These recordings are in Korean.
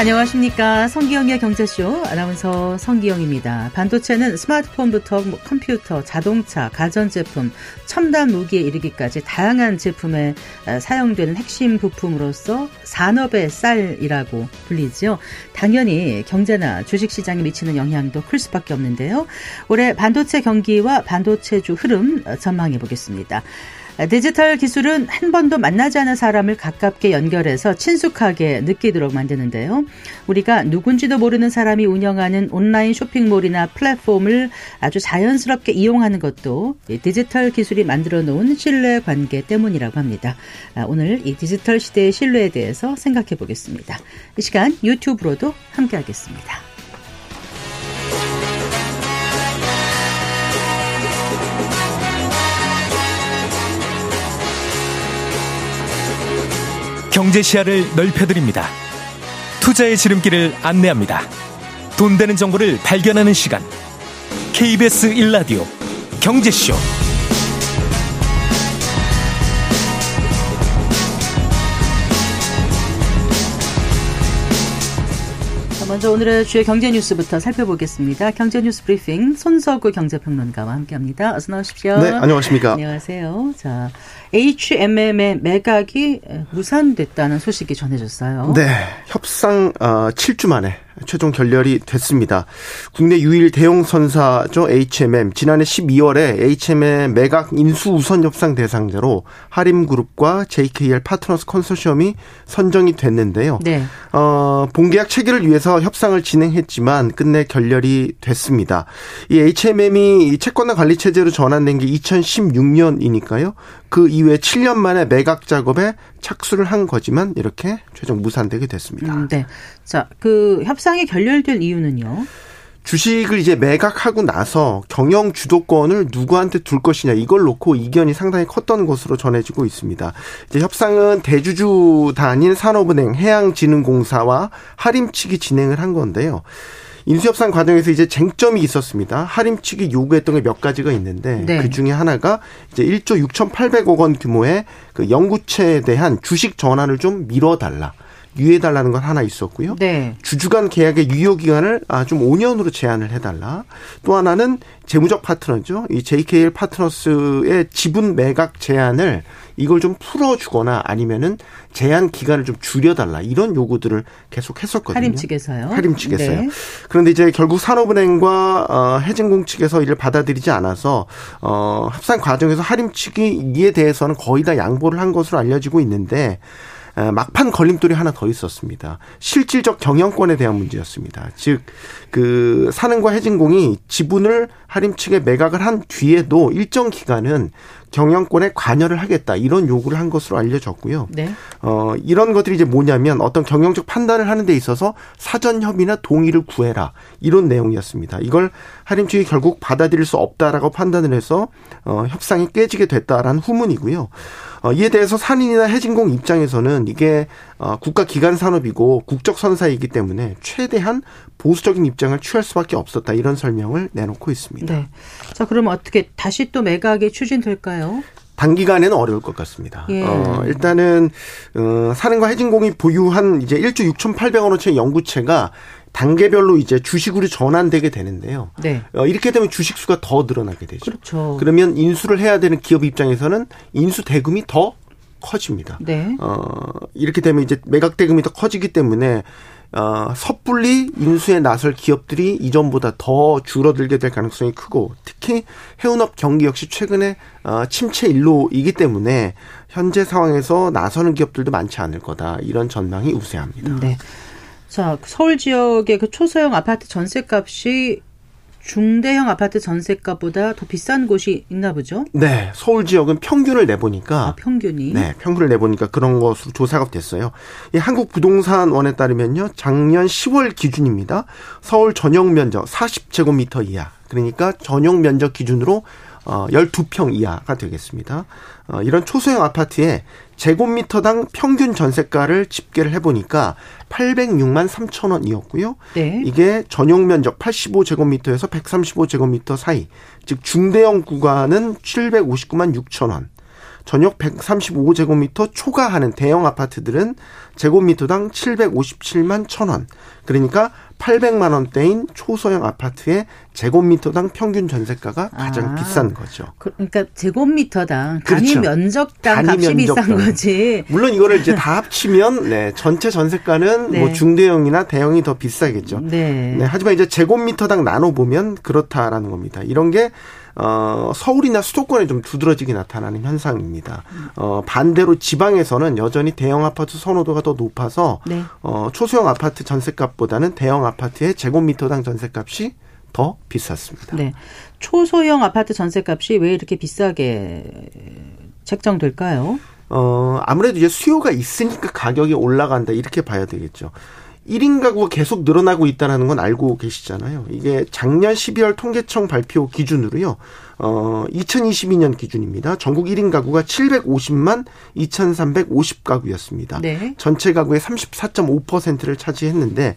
안녕하십니까. 성기영의 경제쇼 아나운서 성기영입니다. 반도체는 스마트폰부터 뭐 컴퓨터, 자동차, 가전제품, 첨단 무기에 이르기까지 다양한 제품에 사용되는 핵심 부품으로서 산업의 쌀이라고 불리지요. 당연히 경제나 주식시장에 미치는 영향도 클 수밖에 없는데요. 올해 반도체 경기와 반도체주 흐름 전망해 보겠습니다. 디지털 기술은 한 번도 만나지 않은 사람을 가깝게 연결해서 친숙하게 느끼도록 만드는데요. 우리가 누군지도 모르는 사람이 운영하는 온라인 쇼핑몰이나 플랫폼을 아주 자연스럽게 이용하는 것도 디지털 기술이 만들어 놓은 신뢰 관계 때문이라고 합니다. 아, 오늘 이 디지털 시대의 신뢰에 대해서 생각해 보겠습니다. 이 시간 유튜브로도 함께 하겠습니다. 경제 시야를 넓혀드립니다. 투자의 지름길을 안내합니다. 돈 되는 정보를 발견하는 시간. KBS 1라디오 경제쇼. 먼저 오늘의 주요 경제 뉴스부터 살펴보겠습니다. 경제 뉴스 브리핑 손석구 경제평론가와 함께합니다. 어서 나오십시오. 네, 안녕하십니까. 안녕하세요. 자, HMM의 매각이 무산됐다는 소식이 전해졌어요. 네, 협상 7주 어, 만에 최종 결렬이 됐습니다. 국내 유일 대형 선사죠 HMM 지난해 12월에 HMM 매각 인수 우선 협상 대상자로 하림그룹과 JKL 파트너스 컨소시엄이 선정이 됐는데요. 네. 어, 본계약 체결을 위해서 협상을 진행했지만 끝내 결렬이 됐습니다. 이 HMM이 채권과 관리 체제로 전환된 게 2016년이니까요. 그 이후에 7년 만에 매각 작업에 착수를 한 거지만 이렇게 최종 무산되게 됐습니다. 음, 네. 자, 그 협상이 결렬될 이유는요? 주식을 이제 매각하고 나서 경영 주도권을 누구한테 둘 것이냐 이걸 놓고 이견이 상당히 컸던 것으로 전해지고 있습니다. 이제 협상은 대주주 단인 산업은행, 해양진흥공사와 하림 측이 진행을 한 건데요. 인수협상 과정에서 이제 쟁점이 있었습니다. 하림 측이 요구했던 게 몇 가지가 있는데 네. 그 중에 하나가 이제 1조 6,800억 원 규모의 그 영구채에 대한 주식 전환을 좀 미뤄달라. 유예해달라는 건 하나 있었고요. 네. 주주간 계약의 유효 기간을 아, 좀 5년으로 제한을 해달라. 또 하나는 재무적 파트너죠. 이 JKL 파트너스의 지분 매각 제한을 이걸 좀 풀어주거나 아니면은 제한 기간을 좀 줄여달라 이런 요구들을 계속 했었거든요. 하림 측에서요. 하림 측에서요. 네. 그런데 이제 결국 산업은행과 어, 해진공 측에서 이를 받아들이지 않아서 어, 합산 과정에서 하림 측이 이에 대해서는 거의 다 양보를 한 것으로 알려지고 있는데 막판 걸림돌이 하나 더 있었습니다. 실질적 경영권에 대한 문제였습니다. 즉, 그 산은과 해진공이 지분을 하림 측에 매각을 한 뒤에도 일정 기간은 경영권에 관여를 하겠다 이런 요구를 한 것으로 알려졌고요. 네. 어 이런 것들이 이제 뭐냐면 어떤 경영적 판단을 하는 데 있어서 사전 협의나 동의를 구해라 이런 내용이었습니다. 이걸 하림 측이 결국 받아들일 수 없다라고 판단을 해서 어 협상이 깨지게 됐다라는 후문이고요. 어, 이에 대해서 산인이나 해진공 입장에서는 이게 어, 국가 기관 산업이고 국적 선사이기 때문에 최대한 보수적인 입장을 취할 수밖에 없었다 이런 설명을 내놓고 있습니다. 네. 자, 그럼 어떻게 다시 또 매각이 추진될까요? 단기간에는 어려울 것 같습니다. 예. 어, 일단은 어, 산인과 해진공이 보유한 이제 1조 6,800억 원어치 연구체가 단계별로 이제 주식으로 전환되게 되는데요. 네. 어, 이렇게 되면 주식 수가 더 늘어나게 되죠. 그렇죠. 그러면 인수를 해야 되는 기업 입장에서는 인수 대금이 더 커집니다. 네. 어, 이렇게 되면 이제 매각 대금이 더 커지기 때문에 어, 섣불리 인수에 나설 기업들이 이전보다 더 줄어들게 될 가능성이 크고 특히 해운업 경기 역시 최근에 어, 침체 일로이기 때문에 현재 상황에서 나서는 기업들도 많지 않을 거다 이런 전망이 우세합니다. 네. 자, 서울 지역의 그 초소형 아파트 전세값이 중대형 아파트 전세가보다 더 비싼 곳이 있나 보죠? 네, 서울 지역은 평균을 내보니까 아, 평균이 네, 평균을 내보니까 그런 것으로 조사가 됐어요. 이 한국 부동산원에 따르면요, 작년 10월 기준입니다. 서울 전용 면적 40제곱미터 이하, 그러니까 전용 면적 기준으로 어 12평 이하가 되겠습니다. 어 이런 초소형 아파트에 제곱미터당 평균 전세가를 집계를 해보니까 806만 3천 원이었고요. 네. 이게 전용 면적 85제곱미터에서 135제곱미터 사이, 즉 중대형 구간은 759만 6천 원. 전역 135제곱미터 초과하는 대형 아파트들은 제곱미터당 757만 1천원. 그러니까 800만 원대인 초소형 아파트의 제곱미터당 평균 전세가가 가장 아, 비싼 거죠. 그, 그러니까 제곱미터당 단위 그렇죠. 면적당 단위 값이 면적당. 비싼 거지. 물론 이거를 이제 다 합치면 네, 전체 전세가는 네. 뭐 중대형이나 대형이 더 비싸겠죠. 네. 네. 하지만 이제 제곱미터당 나눠 보면 그렇다라는 겁니다. 이런 게 어, 서울이나 수도권에 좀 두드러지게 나타나는 현상입니다. 어, 반대로 지방에서는 여전히 대형 아파트 선호도가 더 높아서 네. 어, 초소형 아파트 전세값보다는 대형 아파트의 제곱미터당 전세값이 더 비쌌습니다. 네. 초소형 아파트 전세값이 왜 이렇게 비싸게 책정될까요? 어, 아무래도 이제 수요가 있으니까 가격이 올라간다 이렇게 봐야 되겠죠. 1인 가구가 계속 늘어나고 있다는 건 알고 계시잖아요. 이게 작년 12월 통계청 발표 기준으로요. 어, 2022년 기준입니다. 전국 1인 가구가 750만 2,350가구였습니다. 네. 전체 가구의 34.5%를 차지했는데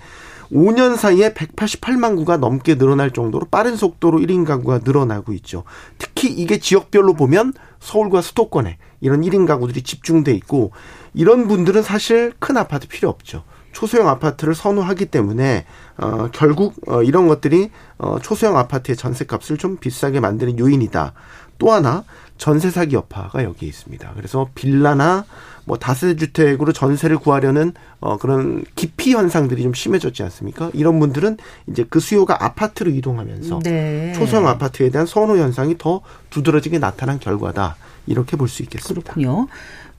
5년 사이에 188만 구가 넘게 늘어날 정도로 빠른 속도로 1인 가구가 늘어나고 있죠. 특히 이게 지역별로 보면 서울과 수도권에 이런 1인 가구들이 집중돼 있고 이런 분들은 사실 큰 아파트 필요 없죠. 초소형 아파트를 선호하기 때문에 어 결국 어 이런 것들이 어 초소형 아파트의 전세값을 좀 비싸게 만드는 요인이다. 또 하나 전세 사기 여파가 여기에 있습니다. 그래서 빌라나 뭐 다세 주택으로 전세를 구하려는 어 그런 기피 현상들이 좀 심해졌지 않습니까? 이런 분들은 이제 그 수요가 아파트로 이동하면서 네. 초소형 아파트에 대한 선호 현상이 더 두드러지게 나타난 결과다. 이렇게 볼 수 있겠습니다. 그렇군요.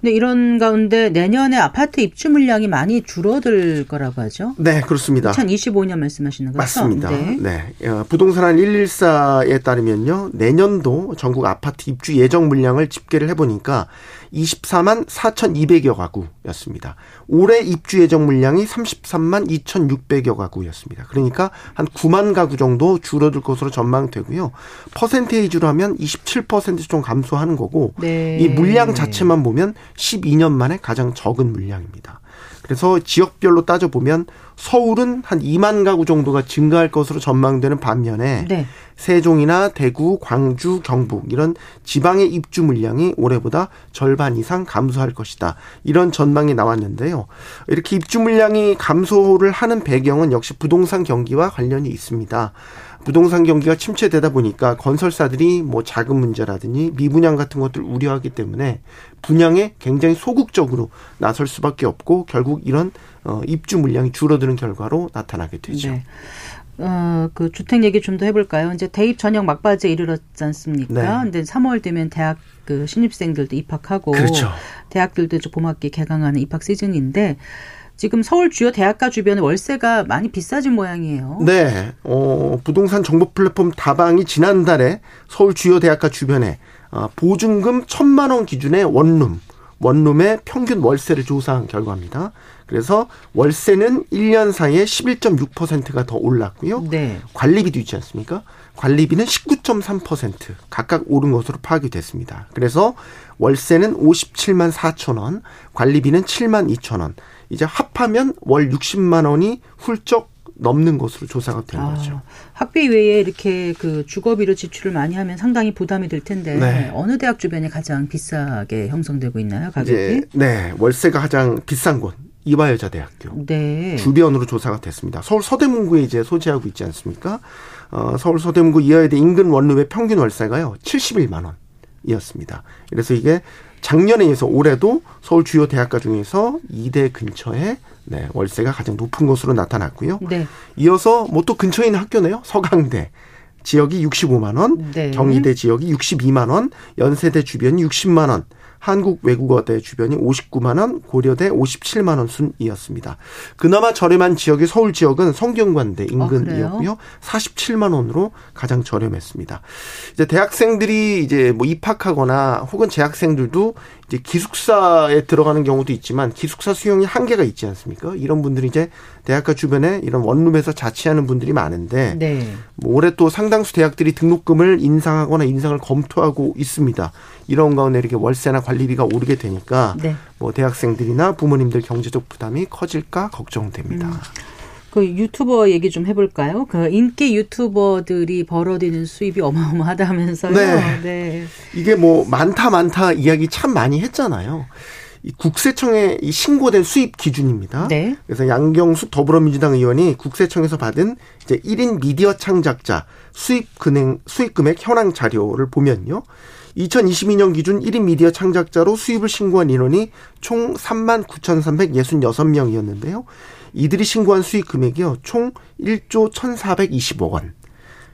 근데 이런 가운데 내년에 아파트 입주 물량이 많이 줄어들 거라고 하죠. 네, 그렇습니다. 2025년 말씀하시는 거죠? 맞습니다. 네. 네. 어, 부동산한 114에 따르면요. 내년도 전국 아파트 입주 예정 물량을 집계를 해 보니까 24만 4,200여 가구였습니다. 올해 입주 예정 물량이 33만 2,600여 가구였습니다. 그러니까 한 9만 가구 정도 줄어들 것으로 전망되고요. 퍼센테이지로 하면 27%좀 감소하는 거고 네. 이 물량 자체만 보면 12년 만에 가장 적은 물량입니다. 그래서 지역별로 따져보면 서울은 한 2만 가구 정도가 증가할 것으로 전망되는 반면에 네. 세종이나 대구, 광주, 경북 이런 지방의 입주 물량이 올해보다 절반 이상 감소할 것이다. 이런 전망이 나왔는데요. 이렇게 입주 물량이 감소를 하는 배경은 역시 부동산 경기와 관련이 있습니다. 부동산 경기가 침체되다 보니까 건설사들이 뭐 자금 문제라든지 미분양 같은 것들 우려하기 때문에 분양에 굉장히 소극적으로 나설 수밖에 없고 결국 이런 어 입주 물량이 줄어드는 결과로 나타나게 되죠. 네. 어, 그 주택 얘기 좀 더 해볼까요? 이제 대입 전형 막바지에 이르렀지 않습니까? 네. 근데 3월 되면 대학 그 신입생들도 입학하고 그렇죠. 대학들도 이제 봄학기 개강하는 입학 시즌인데 지금 서울 주요 대학가 주변에 월세가 많이 비싸진 모양이에요. 네. 어, 부동산 정보 플랫폼 다방이 지난달에 서울 주요 대학가 주변에 어, 보증금 천만 원 기준의 원룸, 원룸의 평균 월세를 조사한 결과입니다. 그래서 월세는 1년 사이에 11.6%가 더 올랐고요. 네. 관리비도 있지 않습니까? 관리비는 19.3% 각각 오른 것으로 파악이 됐습니다. 그래서 월세는 57만 4천 원, 관리비는 7만 2천 원. 이제 합하면 월 60만 원이 훌쩍 넘는 것으로 조사가 된 아, 거죠. 학비 외에 이렇게 그 주거비로 지출을 많이 하면 상당히 부담이 될 텐데 네. 어느 대학 주변이 가장 비싸게 형성되고 있나요 가격이? 이제, 네, 월세가 가장 비싼 곳 이화여자대학교 네. 주변으로 조사가 됐습니다. 서울 서대문구에 이제 소재하고 있지 않습니까? 어, 서울 서대문구 이화여대 인근 원룸의 평균 월세가요 71만 원이었습니다. 그래서 이게 작년에 이어서 올해도 서울 주요 대학가 중에서 2대 근처에 네, 월세가 가장 높은 것으로 나타났고요. 네. 이어서 뭐 또 근처에 있는 학교네요. 서강대. 지역이 65만 원, 네. 경희대 지역이 62만 원, 연세대 주변이 60만 원, 한국 외국어대 주변이 59만 원, 고려대 57만 원 순이었습니다. 그나마 저렴한 지역이 서울 지역은 성균관대 인근이었고요. 아, 47만 원으로 가장 저렴했습니다. 이제 대학생들이 이제 뭐 입학하거나 혹은 재학생들도 이제 기숙사에 들어가는 경우도 있지만 기숙사 수용이 한계가 있지 않습니까? 이런 분들이 이제 대학가 주변에 이런 원룸에서 자취하는 분들이 많은데 네. 뭐 올해 또 상당수 대학들이 등록금을 인상하거나 인상을 검토하고 있습니다. 이런 가운데 이렇게 월세나 관리비가 오르게 되니까 네. 뭐 대학생들이나 부모님들 경제적 부담이 커질까 걱정됩니다. 음. 그 유튜버 얘기 좀 해볼까요? 그 인기 유튜버들이 벌어들이는 수입이 어마어마하다면서요. 네. 네. 이게 뭐 많다 많다 이야기 참 많이 했잖아요. 이 국세청에 이 신고된 수입 기준입니다. 네. 그래서 양경숙 더불어민주당 의원이 국세청에서 받은 이제 1인 미디어 창작자 수입 금액 수입 금액 현황 자료를 보면요. 2022년 기준 1인 미디어 창작자로 수입을 신고한 인원이 총 3만 9,366명이었는데요. 이들이 신고한 수익 금액이요. 총 1조 1,420억 원.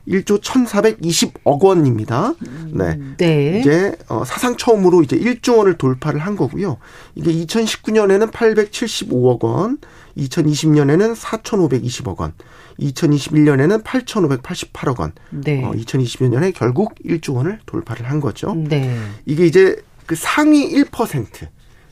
1조 1,420억 원입니다. 네. 네. 이제 어 사상 처음으로 이제 1조 원을 돌파를 한 거고요. 이게 2019년에는 875억 원, 2020년에는 4,520억 원, 2021년에는 8,588억 원, 네. 어 2022년에 결국 1조 원을 돌파를 한 거죠. 네. 이게 이제 그 상위 1%.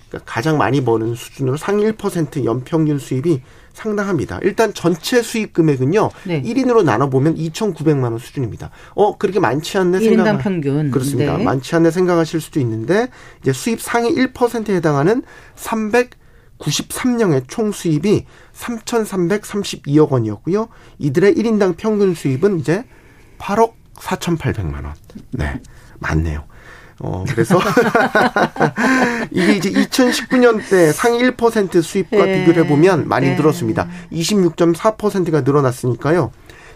그러니까 가장 많이 버는 수준으로 상위 1% 연평균 수입이 상당합니다. 일단 전체 수익 금액은요. 네. 1인으로 나눠 보면 2,900만 원 수준입니다. 어, 그렇게 많지 않네 생각. 평균. 그렇습니다. 네. 많지 않네 생각하실 수도 있는데 이제 수입 상위 1%에 해당하는 393명의 총 수입이 3,332억 원이었고요. 이들의 1인당 평균 수입은 이제 8억 4,800만 원. 네. 맞네요. 어, 그래서 이게 이제 2019년 때 상위 1% 수입과 네. 비교를 해보면 많이 네. 늘었습니다. 26.4%가 늘어났으니까요.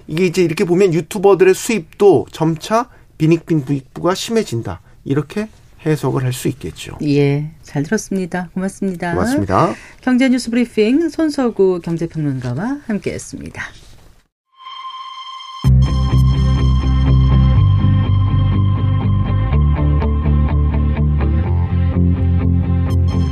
이게 이제 이렇게 보면 유튜버들의 수입도 점차 빈익빈 부익부가 심해진다. 이렇게 해석을 할 수 있겠죠. 예, 잘 들었습니다. 고맙습니다. 고맙습니다. 경제뉴스 브리핑 손서구 경제평론가와 함께했습니다.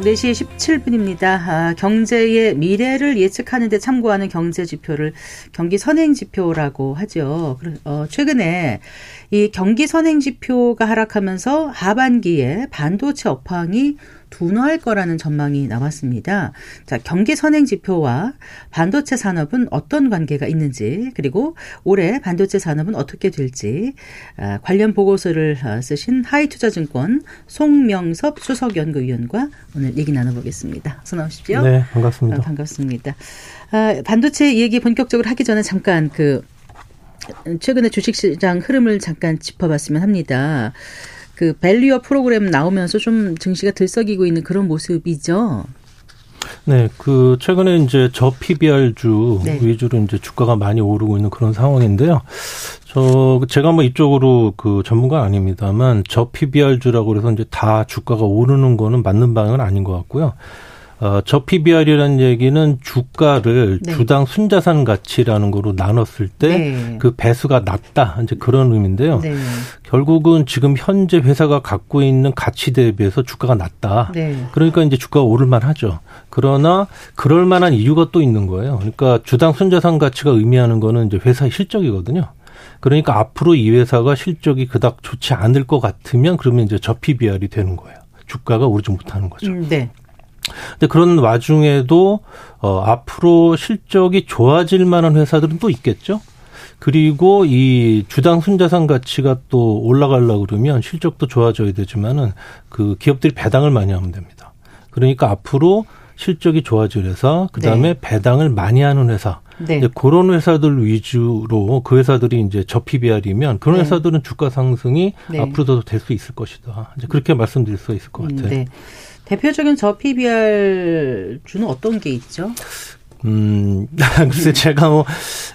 4시 17분입니다. 아, 경제의 미래를 예측하는 데 참고하는 경제 지표를 경기 선행 지표라고 하죠. 어, 최근에 이 경기 선행 지표가 하락하면서 하반기에 반도체 업황이 둔화할 거라는 전망이 나왔습니다. 자, 경기 선행 지표와 반도체 산업은 어떤 관계가 있는지, 그리고 올해 반도체 산업은 어떻게 될지, 아, 관련 보고서를 아, 쓰신 하이투자증권 송명섭 수석 연구위원과 오늘 얘기 나눠보겠습니다. 어서 나오십시오. 네, 반갑습니다. 아, 반갑습니다. 아, 반도체 얘기 본격적으로 하기 전에 잠깐 그 최근에 주식시장 흐름을 잠깐 짚어봤으면 합니다. 그 밸류어 프로그램 나오면서 좀 증시가 들썩이고 있는 그런 모습이죠. 네, 그 최근에 이제 저 PBR주 네. 위주로 이제 주가가 많이 오르고 있는 그런 상황인데요. 저 제가 뭐 이쪽으로 그 전문가 아닙니다만 저 PBR주라고 그래서 이제 다 주가가 오르는 거는 맞는 방향은 아닌 것 같고요. 어, 저 PBR이라는 얘기는 주가를 네. 주당 순자산 가치라는 거로 나눴을 때그 네. 그 배수가 낮다. 이제 그런 의미인데요. 네. 결국은 지금 현재 회사가 갖고 있는 가치 대비해서 주가가 낮다. 네. 그러니까 이제 주가가 오를만 하죠. 그러나 그럴 만한 이유가 또 있는 거예요. 그러니까 주당 순자산 가치가 의미하는 거는 이제 회사의 실적이거든요. 그러니까 앞으로 이 회사가 실적이 그닥 좋지 않을 것 같으면 그러면 이제 저 PBR이 되는 거예요. 주가가 오르지 못하는 거죠. 음, 네. 근데 그런 와중에도 어 앞으로 실적이 좋아질 만한 회사들은 또 있겠죠. 그리고 이 주당 순자산 가치가 또 올라가려고 그러면 실적도 좋아져야 되지만은 그 기업들이 배당을 많이 하면 됩니다. 그러니까 앞으로 실적이 좋아질 회사, 그 다음에 네. 배당을 많이 하는 회사, 네. 이제 그런 회사들 위주로 그 회사들이 이제 저 PBR이면 그런 네. 회사들은 주가 상승이 네. 앞으로도 될 수 있을 것이다. 이제 그렇게 말씀드릴 수 있을 것 같아요. 네. 대표적인 저 PBR 주는 어떤 게 있죠? 음, 글쎄 제가 뭐,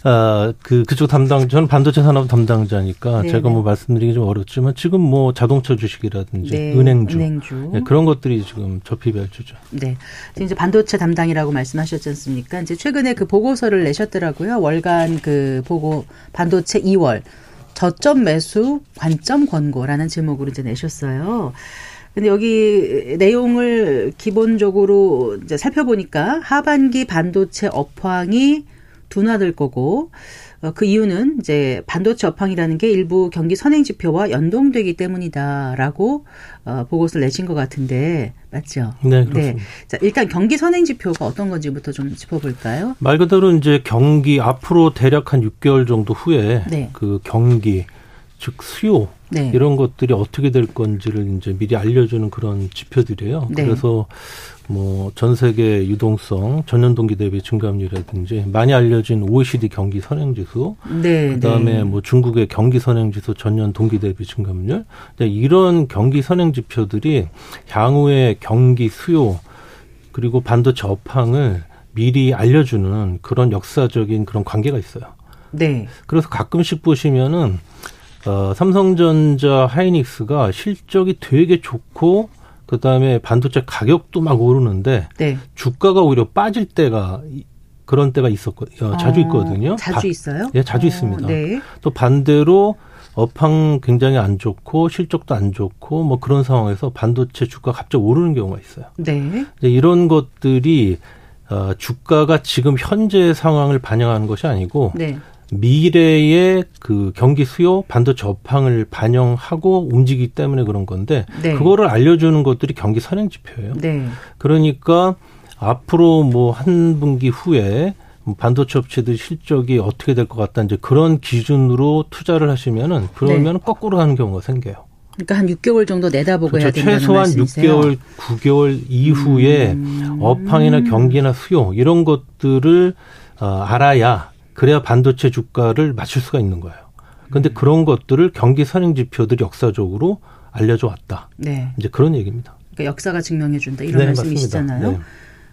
어, 그, 그쪽 담당, 저는 반도체 산업 담당자니까 네네. 제가 뭐 네. 말씀드리기 좀 어렵지만 지금 뭐 자동차 주식이라든지 네, 은행주, 은행주. 네, 그런 것들이 지금 저 PBR 주죠. 네. 이제 반도체 담당이라고 말씀하셨지 않습니까? 이제 최근에 그 보고서를 내셨더라고요. 월간 그 보고 반도체 2월 저점 매수 관점 권고라는 제목으로 이제 내셨어요. 근데 여기 내용을 기본적으로 이제 살펴보니까 하반기 반도체 업황이 둔화될 거고 어, 그 이유는 이제 반도체 업황이라는 게 일부 경기 선행 지표와 연동되기 때문이다라고 어, 보고서를 내신 것 같은데 맞죠? 네, 그렇습니다. 네. 자, 일단 경기 선행 지표가 어떤 건지부터 좀 짚어볼까요? 말 그대로 이제 경기 앞으로 대략 한 6개월 정도 후에 네. 그 경기 즉 수요 네. 이런 것들이 어떻게 될 건지를 이제 미리 알려주는 그런 지표들이에요. 네. 그래서 뭐 전 세계 유동성 전년 동기 대비 증감률이라든지 많이 알려진 OECD 경기 선행지수, 네, 그다음에 네. 뭐 중국의 경기 선행지수 전년 동기 대비 증감률, 이런 경기 선행 지표들이 향후에 경기 수요 그리고 반도체 업황을 미리 알려주는 그런 역사적인 그런 관계가 있어요. 네. 그래서 가끔씩 보시면은 어, 삼성전자 하이닉스가 실적이 되게 좋고 그다음에 반도체 가격도 막 오르는데 네. 주가가 오히려 빠질 때가 그런 때가 있었거 어, 자주 있거든요. 자주 바, 있어요? 예, 자주 어, 있습니다. 네. 또 반대로 업황 굉장히 안 좋고 실적도 안 좋고 뭐 그런 상황에서 반도체 주가 갑자기 오르는 경우가 있어요. 네. 이런 것들이 어, 주가가 지금 현재 상황을 반영하는 것이 아니고 네. 미래의 그 경기 수요 반도체 업황을 반영하고 움직이기 때문에 그런 건데 네. 그거를 알려주는 것들이 경기 선행 지표예요. 네. 그러니까 앞으로 뭐 한 분기 후에 반도체 업체들 실적이 어떻게 될 것 같다 이제 그런 기준으로 투자를 하시면은 그러면 네. 거꾸로 하는 경우가 생겨요. 그러니까 한 6개월 정도 내다보고 그렇죠. 해야 된다는 최소한 말씀이세요? 6개월, 9개월 이후에 음. 업황이나 경기나 수요 이런 것들을 어, 알아야 그래야 반도체 주가를 맞출 수가 있는 거예요. 그런데 음. 그런 것들을 경기 선행 지표들이 역사적으로 알려줘 왔다. 네. 이제 그런 얘기입니다. 그러니까 역사가 증명해 준다 이런 네, 말씀이시잖아요. 네.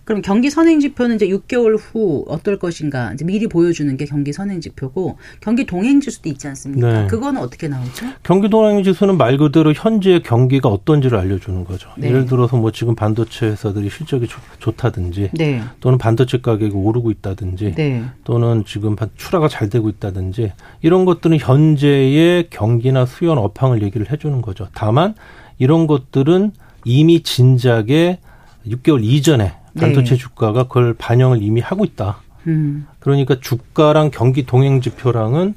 그럼 경기 선행 지표는 이제 6개월 후 어떨 것인가 이제 미리 보여주는 게 경기 선행 지표고 경기 동행 지수도 있지 않습니까? 네. 그거는 어떻게 나오죠? 경기 동행 지수는 말 그대로 현재 경기가 어떤지를 알려주는 거죠. 네. 예를 들어서 뭐 지금 반도체 회사들이 실적이 좋, 다든지 네. 또는 반도체 가격이 오르고 있다든지 네. 또는 지금 출하가 잘 되고 있다든지 이런 것들은 현재의 경기나 수요 업황을 얘기를 해주는 거죠. 다만 이런 것들은 이미 진작에 6개월 이전에 반도체 네. 주가가 그걸 반영을 이미 하고 있다. 음. 그러니까 주가랑 경기 동행 지표랑은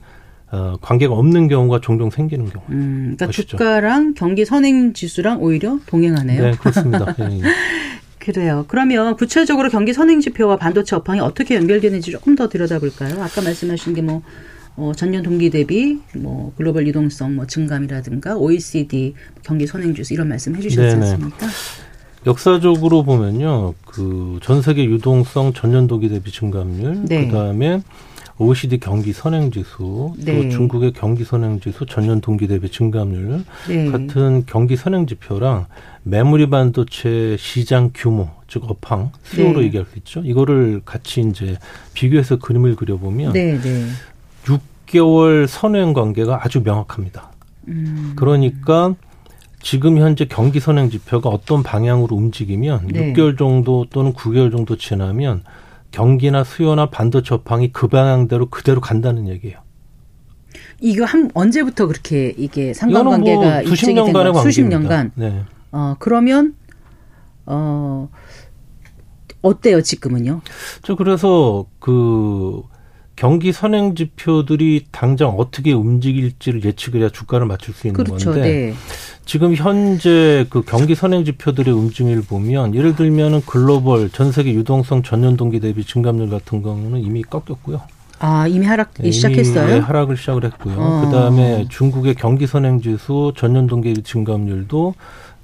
어, 관계가 없는 경우가 종종 생기는 경우. 음, 그러니까 것이죠. 주가랑 경기 선행 지수랑 오히려 동행하네요. 네, 그렇습니다. 네. 그래요. 그러면 구체적으로 경기 선행 지표와 반도체 업황이 어떻게 연결되는지 조금 더 들여다볼까요? 아까 말씀하신 게 뭐, 어, 전년 동기 대비 뭐 글로벌 유동성 뭐 증감이라든가 OECD 경기 선행 지수 이런 말씀 해주셨지 않습니까? 역사적으로 보면요, 그 전 세계 유동성 전년도기 대비 증감률, 네. 그 다음에 OECD 경기 선행 지수, 네. 또 중국의 경기 선행 지수 전년 동기 대비 증감률 네. 같은 경기 선행 지표랑 메모리 반도체 시장 규모, 즉 업황 수요로 네. 얘기할 수 있죠. 이거를 같이 이제 비교해서 그림을 그려보면 네, 6개월 선행 관계가 아주 명확합니다. 음. 그러니까 지금 현재 경기 선행 지표가 어떤 방향으로 움직이면 네. 6개월 정도 또는 9개월 정도 지나면 경기나 수요나 반도체 업황이 그 방향대로 그대로 간다는 얘기예요. 이거 한 언제부터 그렇게 이게 상관관계가 뭐 수십 년간의 관계입니다. 수십 년간. 네. 어 그러면 어 어때요 지금은요? 저 그래서 그 경기 선행 지표들이 당장 어떻게 움직일지를 예측을 해야 주가를 맞출 수 있는 그렇죠. 건데 네. 지금 현재 그 경기 선행 지표들의 움직임을 보면 예를 들면은 글로벌 전 세계 유동성 전년 동기 대비 증감률 같은 경우는 이미 꺾였고요. 아 이미 하락이 네, 시작했어요? 네, 하락을 시작을 했고요. 어. 그다음에 중국의 경기 선행 지수 전년 동기 증감률도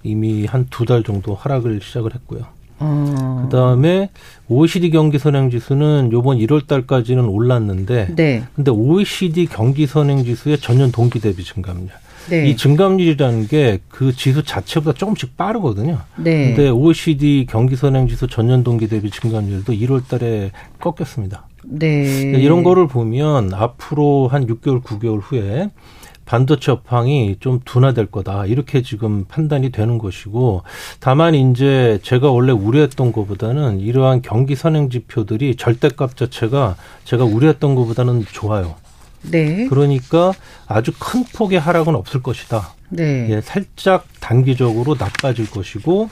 이미 한 두 달 정도 하락을 시작을 했고요. 어. 그다음에 OECD 경기 선행 지수는 요번 1월 달까지는 올랐는데 네. 근데 OECD 경기 선행 지수의 전년 동기 대비 증감률 네. 이 증감률이라는 게 그 지수 자체보다 조금씩 빠르거든요. 네. 근데 OECD 경기 선행 지수 전년 동기 대비 증감률도 1월 달에 꺾였습니다. 네. 이런 거를 보면 앞으로 한 6개월, 9개월 후에 반도체 업황이 좀 둔화될 거다. 이렇게 지금 판단이 되는 것이고 다만 이제 제가 원래 우려했던 것보다는 이러한 경기 선행 지표들이 절대값 자체가 제가 우려했던 것보다는 좋아요. 네. 그러니까 아주 큰 폭의 하락은 없을 것이다. 네. 예, 살짝 단기적으로 나빠질 것이고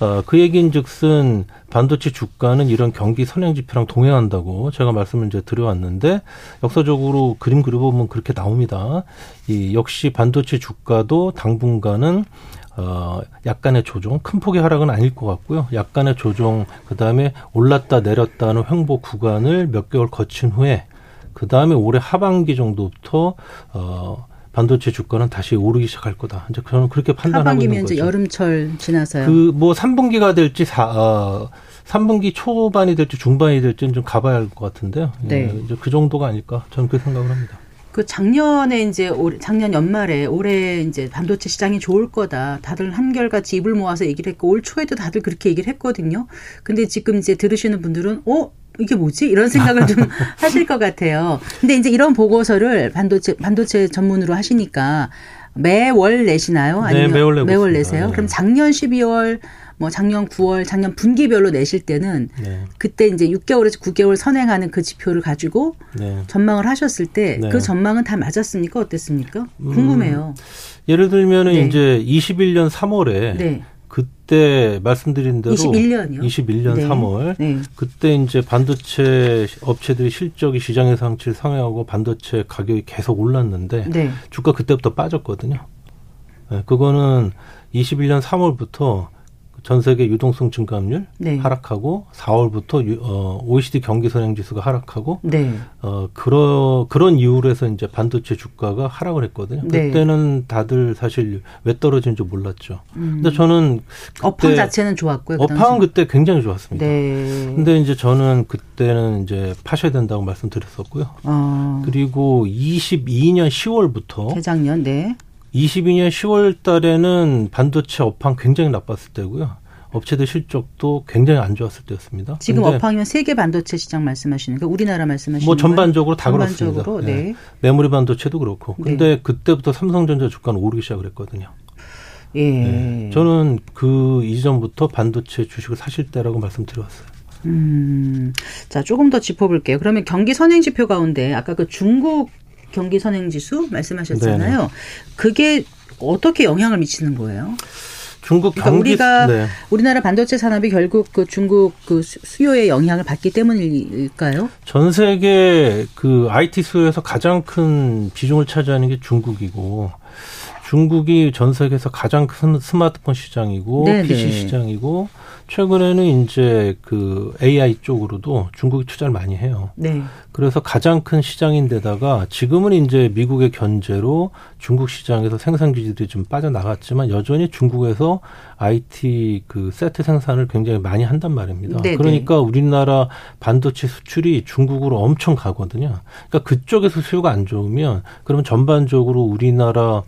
어, 그 얘기인즉슨 반도체 주가는 이런 경기 선행 지표랑 동행한다고 제가 말씀을 이제 드려왔는데 역사적으로 그림 그려보면 그렇게 나옵니다. 이 역시 반도체 주가도 당분간은 어, 약간의 조정, 큰 폭의 하락은 아닐 것 같고요. 약간의 조정, 그 다음에 올랐다 내렸다는 횡보 구간을 몇 개월 거친 후에, 그 다음에 올해 하반기 정도부터, 어, 반도체 주가는 다시 오르기 시작할 거다. 이제 저는 그렇게 판단하고 있는 거죠. 여름철 지나서요. 그 뭐 3분기가 될지 사, 어, 3분기 초반이 될지 중반이 될지는 좀 가봐야 할 것 같은데요. 예, 네. 예, 이제 그 정도가 아닐까 저는 그렇게 생각을 합니다. 그 작년에 이제 올 작년 연말에 올해 이제 반도체 시장이 좋을 거다. 다들 한결같이 입을 모아서 얘기를 했고 올 초에도 다들 그렇게 얘기를 했거든요. 근데 지금 이제 들으시는 분들은 어 이게 뭐지? 이런 생각을 좀 하실 것 같아요. 근데 이제 이런 보고서를 반도체 반도체 전문으로 하시니까 매월 내시나요? 네, 아니면 네, 매월, 매월 내세요? 네. 그럼 작년 12월 뭐 작년 9월, 작년 분기별로 내실 때는 네. 그때 이제 6개월에서 9개월 선행하는 그 지표를 가지고 네. 전망을 하셨을 때그 네. 전망은 다 맞았습니까? 어땠습니까? 궁금해요. 음, 예를 들면은 네. 이제 21년 3월에 그때 말씀드린 대로 21년이요? 21년 네. 3월 네. 그때 이제 반도체 업체들이 실적이 시장의 상치를 상회하고 반도체 가격이 계속 올랐는데 네. 주가 그때부터 빠졌거든요. 네, 그거는 21년 3월부터 전 세계 유동성 증감률 네. 하락하고 4월부터 유, 어, OECD 경기 선행 지수가 하락하고 네. 어 그러 그런 이유로 해서 이제 반도체 주가가 하락을 했거든요. 네. 그때는 다들 사실 왜 떨어진지 몰랐죠. 음. 근데 저는 업황 자체는 좋았고요. 그 업황은 그때 굉장히 좋았습니다. 네. 근데 이제 저는 그때는 이제 파셔야 된다고 말씀드렸었고요. 어. 그리고 22년 10월부터 재작년 네. 22년 10월 달에는 반도체 업황 굉장히 나빴을 때고요. 업체들 실적도 굉장히 안 좋았을 때였습니다. 지금 업황이면 세계 반도체 시장 말씀하시는 거 우리나라 말씀하시는 뭐 전반적으로 다 전반적으로, 그렇습니다. 네. 네. 메모리 반도체도 그렇고. 네. 근데 네. 그때부터 삼성전자 주가는 오르기 시작을 했거든요. 예. 네. 저는 그 이전부터 반도체 주식을 사실 때라고 말씀드렸어요. 음. 자, 조금 더 짚어볼게요. 그러면 경기 선행 지표 가운데 아까 그 중국 경기 선행 지수 말씀하셨잖아요. 네네. 그게 어떻게 영향을 미치는 거예요? 중국 그러니까 경기 우리가 네. 우리나라 반도체 산업이 결국 그 중국 그 수요에 영향을 받기 때문일까요? 전 세계 그 IT 수요에서 가장 큰 비중을 차지하는 게 중국이고 중국이 전 세계에서 가장 큰 스마트폰 시장이고 네네. PC 시장이고 최근에는 이제 그 AI 쪽으로도 중국이 투자를 많이 해요. 네. 그래서 가장 큰 시장인데다가 지금은 이제 미국의 견제로 중국 시장에서 생산 기지들이 좀 빠져나갔지만 여전히 중국에서 IT 그 세트 생산을 굉장히 많이 한단 말입니다. 네네. 그러니까 우리나라 반도체 수출이 중국으로 엄청 가거든요. 그러니까 그쪽에서 수요가 안 좋으면 그러면 전반적으로 우리나라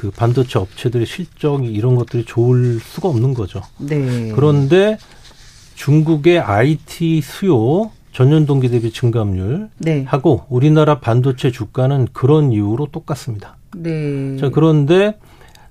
그 반도체 업체들의 실적이 이런 것들이 좋을 수가 없는 거죠. 네. 그런데 중국의 IT 수요 전년 동기 대비 증감률 네. 하고 우리나라 반도체 주가는 그런 이유로 똑같습니다. 네. 자, 그런데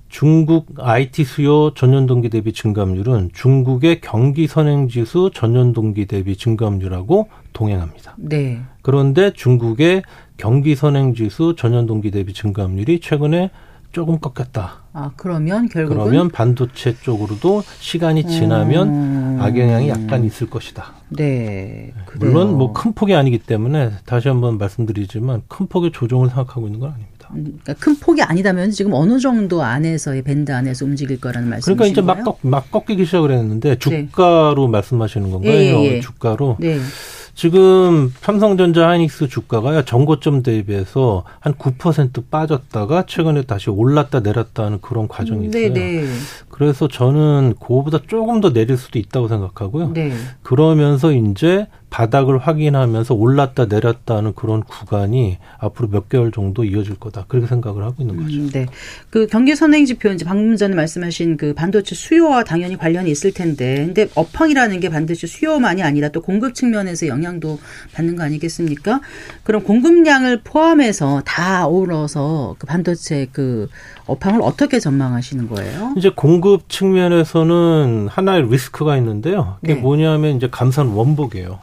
중국 IT 수요 전년 동기 대비 증감률은 중국의 경기 선행 지수 전년 동기 대비 증감률하고 동행합니다. 네. 그런데 중국의 경기 선행 지수 전년 동기 대비 증감률이 최근에 조금 꺾였다. 아 그러면 결국은 그러면 반도체 쪽으로도 시간이 지나면 음... 악영향이 약간 있을 것이다. 네. 그래요. 물론 뭐 큰 폭이 아니기 때문에 다시 한번 말씀드리지만 큰 폭의 조정을 생각하고 있는 건 아닙니다. 음, 그러니까 큰 폭이 아니다면 지금 어느 정도 안에서의 밴드 안에서 움직일 거라는 말씀이신가요? 그러니까 이제 막, 꺾, 막 꺾이기 시작을 했는데 네. 주가로 네. 말씀하시는 건가요? 예, 예, 예. 주가로. 네. 지금 삼성전자 하이닉스 주가가 전고점 대비해서 한 9% 빠졌다가 최근에 다시 올랐다 내렸다 하는 그런 과정이 음, 네, 있어요. 네네. 그래서 저는 그거보다 조금 더 내릴 수도 있다고 생각하고요. 네. 그러면서 이제 바닥을 확인하면서 올랐다 내렸다 하는 그런 구간이 앞으로 몇 개월 정도 이어질 거다. 그렇게 생각을 하고 있는 거죠. 음, 네. 그 경기 선행 지표 이제 방금 전에 말씀하신 그 반도체 수요와 당연히 관련이 있을 텐데 근데 업황이라는 게 반도체 수요만이 아니라 또 공급 측면에서 영향도 받는 거 아니겠습니까? 그럼 공급량을 포함해서 다 어우러서 그 반도체 그 업황을 어떻게 전망하시는 거예요? 이제 공급 측면에서는 하나의 리스크가 있는데요. 그게 네. 뭐냐면 이제 감산 원복이에요.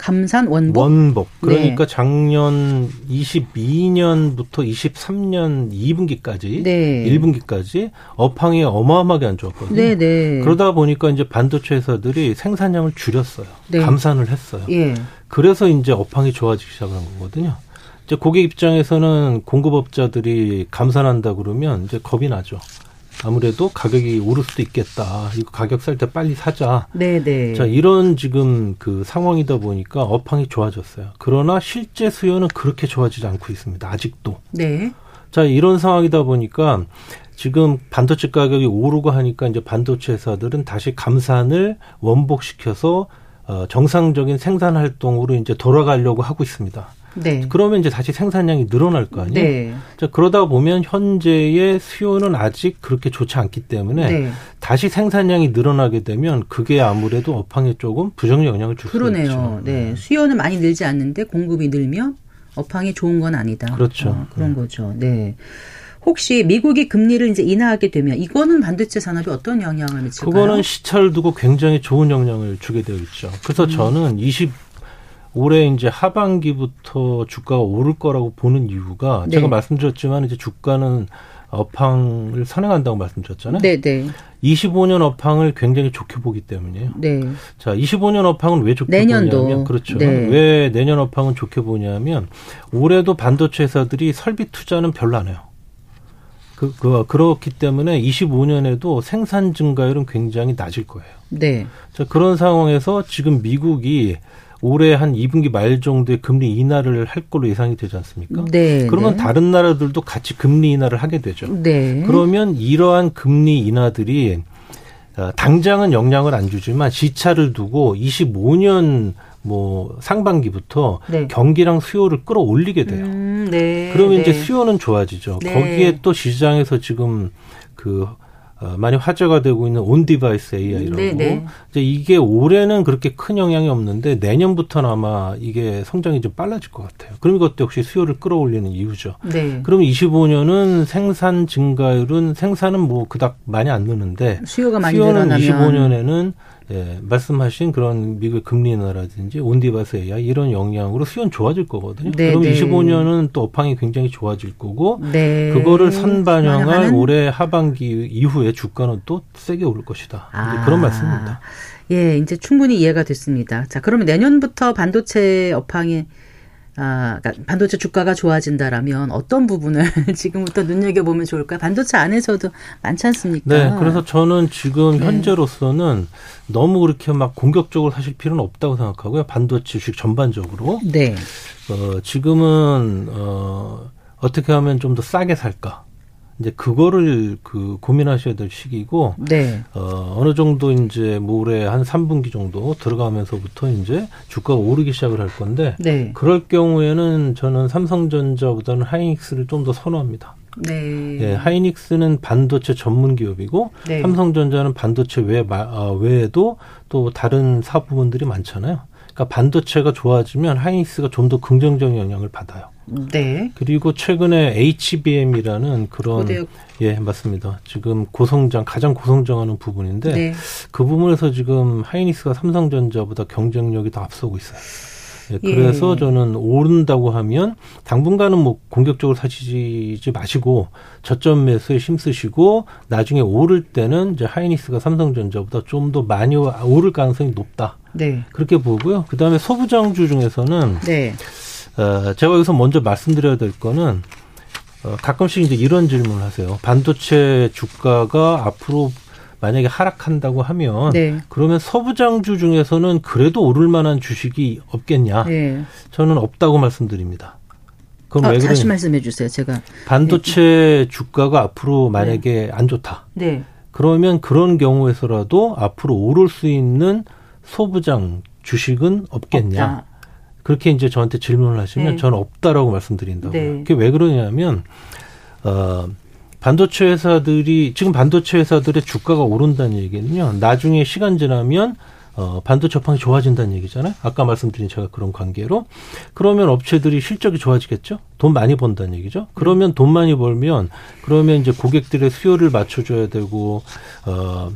감산 원복. 원복. 그러니까 네. 작년 22년부터 23년 2분기까지 네. 1분기까지 업황이 어마어마하게 안 좋았거든요. 네, 네. 그러다 보니까 이제 반도체 회사들이 생산량을 줄였어요. 네. 감산을 했어요. 예. 그래서 이제 업황이 좋아지기 시작한 거거든요. 이제 고객 입장에서는 공급업자들이 감산한다 그러면 이제 겁이 나죠. 아무래도 가격이 오를 수도 있겠다. 이거 가격 살 때 빨리 사자. 네네. 네. 자, 이런 지금 그 상황이다 보니까 업황이 좋아졌어요. 그러나 실제 수요는 그렇게 좋아지지 않고 있습니다. 아직도. 네. 자, 이런 상황이다 보니까 지금 반도체 가격이 오르고 하니까 이제 반도체 회사들은 다시 감산을 원복시켜서 어, 정상적인 생산 활동으로 이제 돌아가려고 하고 있습니다. 네. 그러면 이제 다시 생산량이 늘어날 거 아니에요. 네. 자, 그러다 보면 현재의 수요는 아직 그렇게 좋지 않기 때문에 네. 다시 생산량이 늘어나게 되면 그게 아무래도 업황에 조금 부정적 영향을 줄 수 있죠. 그러네요. 네. 수요는 많이 늘지 않는데 공급이 늘면 업황이 좋은 건 아니다. 그렇죠. 어, 그런 네. 거죠. 네. 혹시 미국이 금리를 이제 인하하게 되면 이거는 반도체 산업에 어떤 영향을 미칠까요? 그거는 시차를 두고 굉장히 좋은 영향을 주게 되어 있죠. 그래서 음. 저는 20 올해 이제 하반기부터 주가가 오를 거라고 보는 이유가 네. 제가 말씀드렸지만 이제 주가는 업황을 선행한다고 말씀드렸잖아요. 네, 네. 25년 업황을 굉장히 좋게 보기 때문이에요. 네. 자, 25년 업황은 왜 좋게 내년도. 보냐면 그렇죠. 네. 왜 내년 업황은 좋게 보냐면 올해도 반도체 회사들이 설비 투자는 별로 안 해요. 그, 그 그렇기 때문에 25년에도 생산 증가율은 굉장히 낮을 거예요. 네. 자, 그런 상황에서 지금 미국이 올해 한 2분기 말 정도에 금리 인하를 할 걸로 예상이 되지 않습니까? 네. 그러면 네. 다른 나라들도 같이 금리 인하를 하게 되죠. 네. 그러면 이러한 금리 인하들이 어, 당장은 영향을 안 주지만 시차를 두고 25년 뭐 상반기부터 네. 경기랑 수요를 끌어올리게 돼요. 음, 네. 그러면 이제 네. 수요는 좋아지죠. 네. 거기에 또 시장에서 지금 그 어, 많이 화제가 되고 있는 on-device AI라고 네네. 네. 이제 이게 올해는 그렇게 큰 영향이 없는데 내년부터는 아마 이게 성장이 좀 빨라질 것 같아요. 그럼 이것도 역시 수요를 끌어올리는 이유죠. 네. 그럼 25년은 생산 증가율은 생산은 뭐 그닥 많이 안 느는데 수요가 많이 수요는 늘어나면 25년에는 예, 말씀하신 그런 미국 금리 인하라든지 on-device AI 이런 영향으로 수요는 좋아질 거거든요. 네, 그럼 네. 25년은 또 업황이 굉장히 좋아질 거고 네. 그거를 선반영할 올해 하반기 이후에 주가는 또 세게 오를 것이다. 아. 그런 말씀입니다. 예, 이제 충분히 이해가 됐습니다. 자, 그러면 내년부터 반도체 업황이 아, 그러니까 반도체 주가가 좋아진다라면 어떤 부분을 지금부터 눈여겨보면 좋을까요? 반도체 안에서도 많지 않습니까? 네, 그래서 저는 지금 네. 현재로서는 너무 그렇게 막 공격적으로 사실 필요는 없다고 생각하고요. 반도체 주식 전반적으로. 네. 어, 지금은, 어, 어떻게 하면 좀 더 싸게 살까? 이제 그거를 그 고민하셔야 될 시기고 네. 어 어느 정도 이제 모레 한 3분기 정도 들어가면서부터 이제 주가가 오르기 시작을 할 건데 네. 그럴 경우에는 저는 삼성전자보다는 하이닉스를 좀 더 선호합니다. 네. 예, 하이닉스는 반도체 전문 기업이고 네. 삼성전자는 반도체 외 어, 외에도 또 다른 사업 부분들이 많잖아요. 그러니까 반도체가 좋아지면 하이닉스가 좀 더 긍정적인 영향을 받아요. 네. 그리고 최근에 HBM이라는 그런 고대역. 예 맞습니다. 지금 고성장 가장 고성장하는 부분인데 네. 그 부분에서 지금 하이닉스가 삼성전자보다 경쟁력이 더 앞서고 있어요. 예, 그래서 예. 저는 오른다고 하면 당분간은 뭐 공격적으로 사시지 마시고 저점 매수에 힘쓰시고 나중에 오를 때는 이제 하이닉스가 삼성전자보다 좀 더 많이 오를 가능성이 높다. 네. 그렇게 보고요. 그 다음에 소부장주 중에서는 네. 어, 제가 여기서 먼저 말씀드려야 될 거는 어, 가끔씩 이제 이런 질문을 하세요. 반도체 주가가 앞으로 만약에 하락한다고 하면 네. 그러면 서부장주 중에서는 그래도 오를 만한 주식이 없겠냐? 네. 저는 없다고 말씀드립니다. 그럼 아, 왜 다시 말씀해 주세요. 제가 반도체 네. 주가가 앞으로 만약에 네. 안 좋다. 네. 그러면 그런 경우에서라도 앞으로 오를 수 있는 소부장 주식은 없겠냐? 없다. 그렇게 이제 저한테 질문을 하시면 네. 저는 없다라고 말씀드린다고요. 네. 그게 왜 그러냐면 어 반도체 회사들이 지금 반도체 회사들의 주가가 오른다는 얘기는요. 나중에 시간 지나면 어, 반도체 업황이 좋아진다는 얘기잖아요. 아까 말씀드린 제가 그런 관계로. 그러면 업체들이 실적이 좋아지겠죠? 돈 많이 번다는 얘기죠? 그러면 돈 많이 벌면, 그러면 이제 고객들의 수요를 맞춰줘야 되고, 어,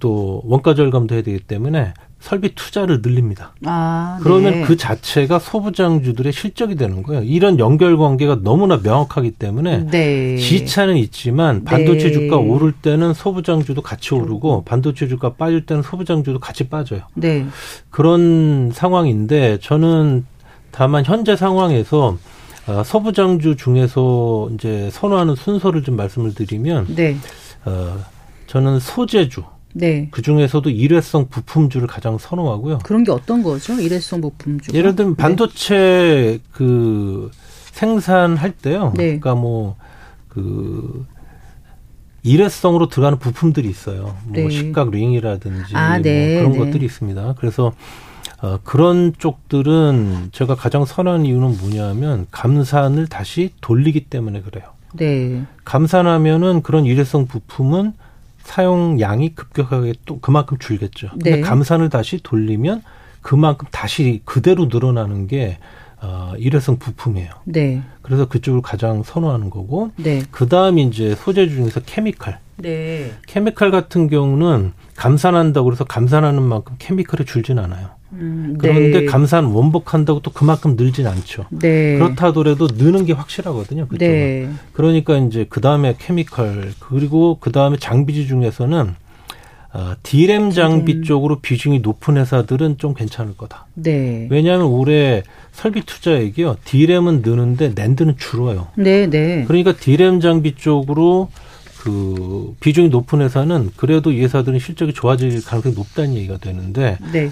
또 원가 절감도 해야 되기 때문에 설비 투자를 늘립니다. 아, 그러면 네. 그 자체가 소부장주들의 실적이 되는 거예요. 이런 연결 관계가 너무나 명확하기 때문에 네. 지차는 있지만 반도체 네. 주가 오를 때는 소부장주도 같이 오르고 반도체 주가 빠질 때는 소부장주도 같이 빠져요. 네. 그런 상황인데 저는 다만 현재 상황에서 어, 소부장주 중에서 이제 선호하는 순서를 좀 말씀을 드리면 네. 어, 저는 소재주 네. 그 중에서도 일회성 부품주를 가장 선호하고요. 그런 게 어떤 거죠? 일회성 부품주. 예를 들면 네. 반도체 네. 그 생산할 때요. 네. 그러니까 뭐 그 일회성으로 들어가는 부품들이 있어요. 뭐 네. 식각 링이라든지 아, 뭐 네. 그런 네. 것들이 있습니다. 그래서 어, 그런 쪽들은 제가 가장 선호하는 이유는 뭐냐면 감산을 다시 돌리기 때문에 그래요. 네. 감산하면은 그런 일회성 부품은 사용량이 급격하게 또 그만큼 줄겠죠. 근데 네. 감산을 다시 돌리면 그만큼 다시 그대로 늘어나는 게 어, 일회성 부품이에요. 네. 그래서 그쪽을 가장 선호하는 거고. 네. 그 다음 이제 소재 중에서 케미칼. 네. 케미칼 같은 경우는 감산한다고 그래서 감산하는 만큼 케미칼이 줄진 않아요. 음, 그런데 네. 감산 원복한다고 또 그만큼 늘진 않죠. 네. 그렇다 하더라도 느는 게 확실하거든요. 그쪽은. 네. 그러니까 이제 그 다음에 케미컬 그리고 그 다음에 장비지 중에서는 어, 디램 장비 음. 쪽으로 비중이 높은 회사들은 좀 괜찮을 거다. 네. 왜냐하면 올해 설비 투자액이요. 디램은 느는데 낸드는 줄어요. 네, 네. 그러니까 디램 장비 쪽으로 그 비중이 높은 회사는 그래도 이 회사들은 실적이 좋아질 가능성이 높다는 얘기가 되는데 네.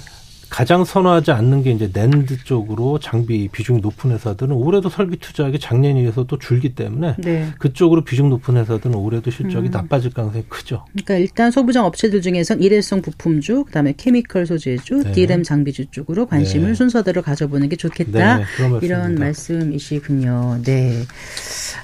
가장 선호하지 않는 게 이제 낸드 쪽으로 장비 비중이 높은 회사들은 올해도 설비 투자액이 작년에 비해서 또 줄기 때문에 네. 그쪽으로 비중 높은 회사들은 올해도 실적이 음. 나빠질 가능성이 크죠. 그러니까 일단 소부장 업체들 중에선 일회성 부품주, 그다음에 케미컬 소재주, 네. 디램 장비주 쪽으로 관심을 네. 순서대로 가져보는 게 좋겠다. 네, 이런 말씀이시군요. 네.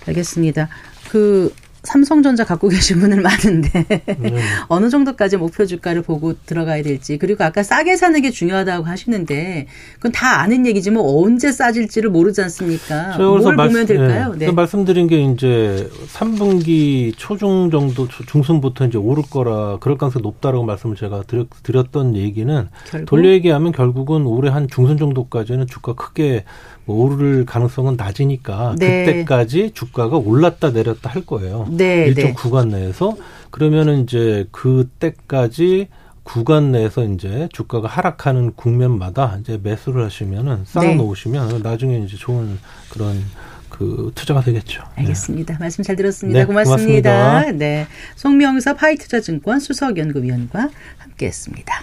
알겠습니다. 그 삼성전자 갖고 계신 분들 많은데 네. 어느 정도까지 목표 주가를 보고 들어가야 될지 그리고 아까 싸게 사는 게 중요하다고 하시는데 그건 다 아는 얘기지만 뭐 언제 싸질지를 모르지 않습니까? 뭘 말씀, 보면 될까요? 네. 네. 말씀드린 게 이제 3분기 초중 정도 중순부터 이제 오를 거라 그럴 가능성이 높다라고 말씀을 제가 드렸, 던 얘기는 결국? 돌려 얘기하면 결국은 올해 한 중순 정도까지는 주가 크게 오를 가능성은 낮으니까 네. 그때까지 주가가 올랐다 내렸다 할 거예요. 네, 일정 네. 구간 내에서 그러면은 이제 그때까지 구간 내에서 이제 주가가 하락하는 국면마다 이제 매수를 하시면은 쌓아 놓으시면 네. 나중에 이제 좋은 그런 그 투자가 되겠죠. 네. 알겠습니다. 네. 말씀 잘 들었습니다. 네, 고맙습니다. 고맙습니다. 네. 송명섭 하이투자증권 수석연구위원과 함께했습니다.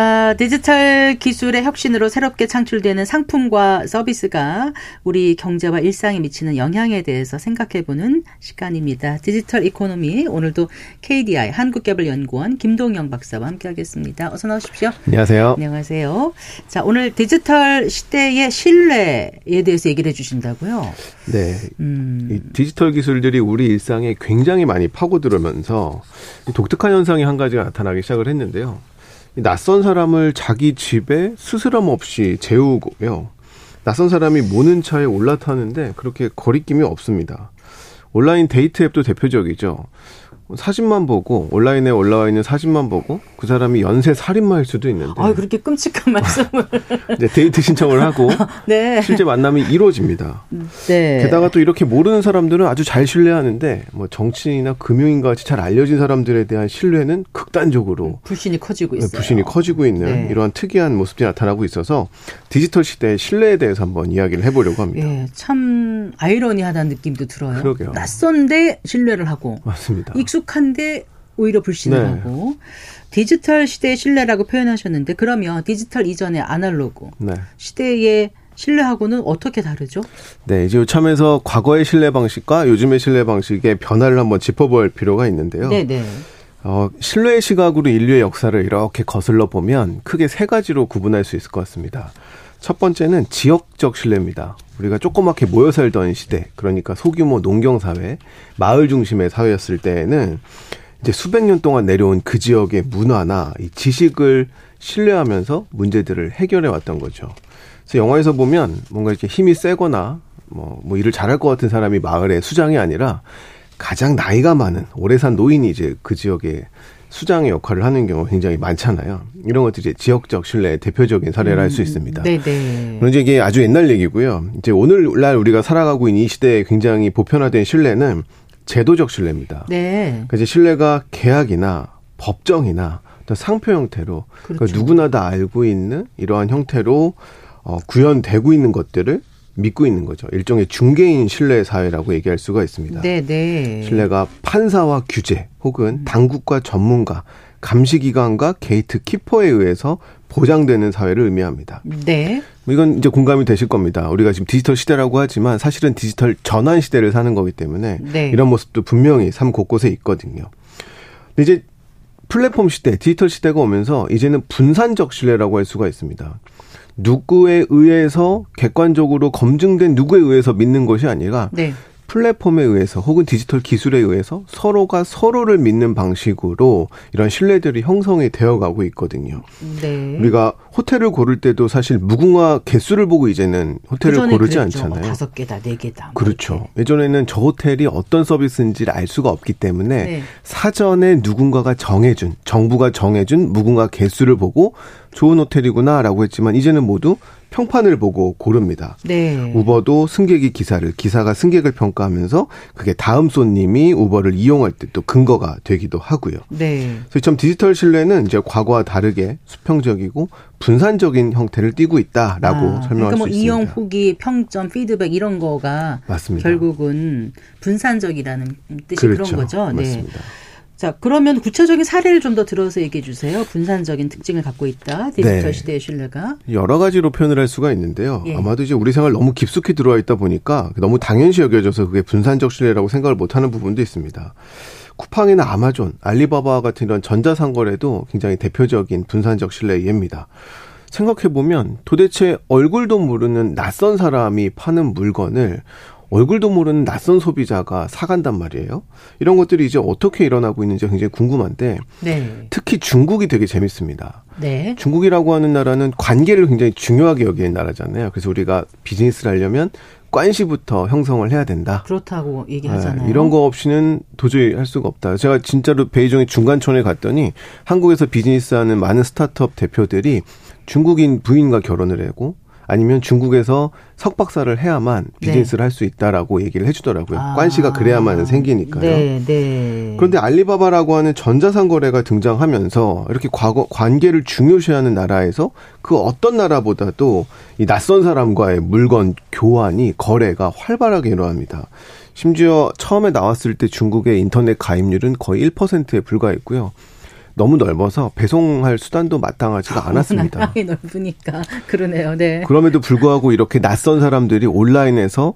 아, 디지털 기술의 혁신으로 새롭게 창출되는 상품과 서비스가 우리 경제와 일상에 미치는 영향에 대해서 생각해보는 시간입니다. 디지털 economy 오늘도 KDI 한국개발연구원 김동영 박사와 함께하겠습니다. 어서 나오십시오. 안녕하세요. 안녕하세요. 자 오늘 디지털 시대의 신뢰에 대해서 얘기를 해주신다고요? 네. 음. 이 디지털 기술들이 우리 일상에 굉장히 많이 파고들으면서 독특한 현상이 한 가지가 나타나기 시작을 했는데요. 낯선 사람을 자기 집에 스스럼 없이 재우고요. 낯선 사람이 모는 차에 올라타는데 그렇게 거리낌이 없습니다. 온라인 데이트 앱도 대표적이죠. 사진만 보고 온라인에 올라와 있는 사진만 보고 그 사람이 연쇄 살인마일 수도 있는데. 아 그렇게 끔찍한 말씀을. 이제 데이트 신청을 하고 네. 실제 만남이 이루어집니다. 네. 게다가 또 이렇게 모르는 사람들은 아주 잘 신뢰하는데 뭐 정치인이나 금융인과 같이 잘 알려진 사람들에 대한 신뢰는 극단적으로 불신이 커지고 있어요. 불신이 커지고 있는 네. 이러한 특이한 모습들이 나타나고 있어서 디지털 시대의 신뢰에 대해서 한번 이야기를 해보려고 합니다. 예, 참 아이러니하다는 느낌도 들어요. 그러게요. 낯선데 신뢰를 하고 맞습니다. 익숙 한데 오히려 불신을 네. 하고 디지털 시대의 신뢰라고 표현하셨는데 그러면 디지털 이전의 아날로그 네. 시대의 신뢰하고는 어떻게 다르죠? 네, 이제 요참에서 과거의 신뢰 방식과 요즘의 신뢰 방식의 변화를 한번 짚어볼 필요가 있는데요. 네, 네. 어, 신뢰의 시각으로 인류의 역사를 이렇게 거슬러 보면 크게 세 가지로 구분할 수 있을 것 같습니다. 첫 번째는 지역적 신뢰입니다. 우리가 조그맣게 모여 살던 시대, 그러니까 소규모 농경 사회, 마을 중심의 사회였을 때에는 이제 수백 년 동안 내려온 그 지역의 문화나 이 지식을 신뢰하면서 문제들을 해결해 왔던 거죠. 그래서 영화에서 보면 뭔가 이렇게 힘이 세거나 뭐, 뭐 일을 잘할 것 같은 사람이 마을의 수장이 아니라 가장 나이가 많은 오래 산 노인이 이제 그 지역에 수장의 역할을 하는 경우가 굉장히 많잖아요. 이런 것들이 지역적 신뢰의 대표적인 사례를 음, 할수 있습니다. 네네. 물론 이제 이게 아주 옛날 얘기고요. 이제 오늘날 우리가 살아가고 있는 이 시대에 굉장히 보편화된 신뢰는 제도적 신뢰입니다. 네. 그러니까 이제 신뢰가 계약이나 법정이나 또 상표 형태로 그러니까 그렇죠. 그러니까 누구나 다 알고 있는 이러한 형태로 어, 구현되고 있는 것들을 믿고 있는 거죠. 일종의 중개인 신뢰 사회라고 얘기할 수가 있습니다. 네, 네. 신뢰가 판사와 규제 혹은 음. 당국과 전문가, 감시기관과 게이트 키퍼에 의해서 보장되는 사회를 의미합니다. 네. 뭐 이건 이제 공감이 되실 겁니다. 우리가 지금 디지털 시대라고 하지만 사실은 디지털 전환 시대를 사는 거기 때문에 네. 이런 모습도 분명히 삶 곳곳에 있거든요. 근데 이제 플랫폼 시대, 디지털 시대가 오면서 이제는 분산적 신뢰라고 할 수가 있습니다. 누구에 의해서 객관적으로 검증된 누구에 의해서 믿는 것이 아니라 네. 플랫폼에 의해서 혹은 디지털 기술에 의해서 서로가 서로를 믿는 방식으로 이런 신뢰들이 형성이 되어가고 있거든요. 네. 우리가 호텔을 고를 때도 사실 무궁화 개수를 보고 이제는 호텔을 고르지 그랬죠. 않잖아요. 다섯 개다, 네 개다. 뭐 그렇죠. 예전에는 저 호텔이 어떤 서비스인지를 알 수가 없기 때문에 네. 사전에 누군가가 정해준 정부가 정해준 무궁화 개수를 보고 좋은 호텔이구나라고 했지만 이제는 모두 평판을 보고 고릅니다. 네. 우버도 승객이 기사를 기사가 승객을 평가하면서 그게 다음 손님이 우버를 이용할 때 또 근거가 되기도 하고요. 네. 그래서 참 디지털 신뢰는 이제 과거와 다르게 수평적이고 분산적인 형태를 띠고 있다라고 아, 설명할 그러니까 뭐 수 있습니다. 이용 후기, 평점, 피드백 이런 거가 맞습니다. 결국은 분산적이라는 뜻이 그렇죠. 그런 거죠. 네. 맞습니다. 자, 그러면 구체적인 사례를 좀 더 들어서 얘기해 주세요. 분산적인 특징을 갖고 있다. 디지털 네. 시대의 신뢰가. 여러 가지로 표현을 할 수가 있는데요. 예. 아마도 이제 우리 생활 너무 깊숙이 들어와 있다 보니까 너무 당연시 여겨져서 그게 분산적 신뢰라고 생각을 못 하는 부분도 있습니다. 쿠팡이나 아마존, 알리바바 같은 이런 전자상거래도 굉장히 대표적인 분산적 신뢰의 예입니다. 생각해보면 도대체 얼굴도 모르는 낯선 사람이 파는 물건을 얼굴도 모르는 낯선 소비자가 사간단 말이에요. 이런 것들이 이제 어떻게 일어나고 있는지 굉장히 궁금한데 네. 특히 중국이 되게 재밌습니다. 네. 중국이라고 하는 나라는 관계를 굉장히 중요하게 여기는 나라잖아요. 그래서 우리가 비즈니스를 하려면 관시부터 형성을 해야 된다. 그렇다고 얘기하잖아요. 네, 이런 거 없이는 도저히 할 수가 없다. 제가 진짜로 베이징의 중간촌에 갔더니 한국에서 비즈니스하는 많은 스타트업 대표들이 중국인 부인과 결혼을 하고 아니면 중국에서 석박사를 해야만 비즈니스를 네. 할수 있다라고 얘기를 해주더라고요. 아. 관시가 그래야만 생기니까요. 네, 네. 그런데 알리바바라고 하는 전자상 거래가 등장하면서 이렇게 과거 관계를 중요시하는 나라에서 그 어떤 나라보다도 이 낯선 사람과의 물건 교환이 거래가 활발하게 일어납니다. 심지어 처음에 나왔을 때 중국의 인터넷 가입률은 거의 1%에 불과했고요. 너무 넓어서 배송할 수단도 마땅하지가 않았습니다. 땅이 넓으니까 그러네요. 네. 그럼에도 불구하고 이렇게 낯선 사람들이 온라인에서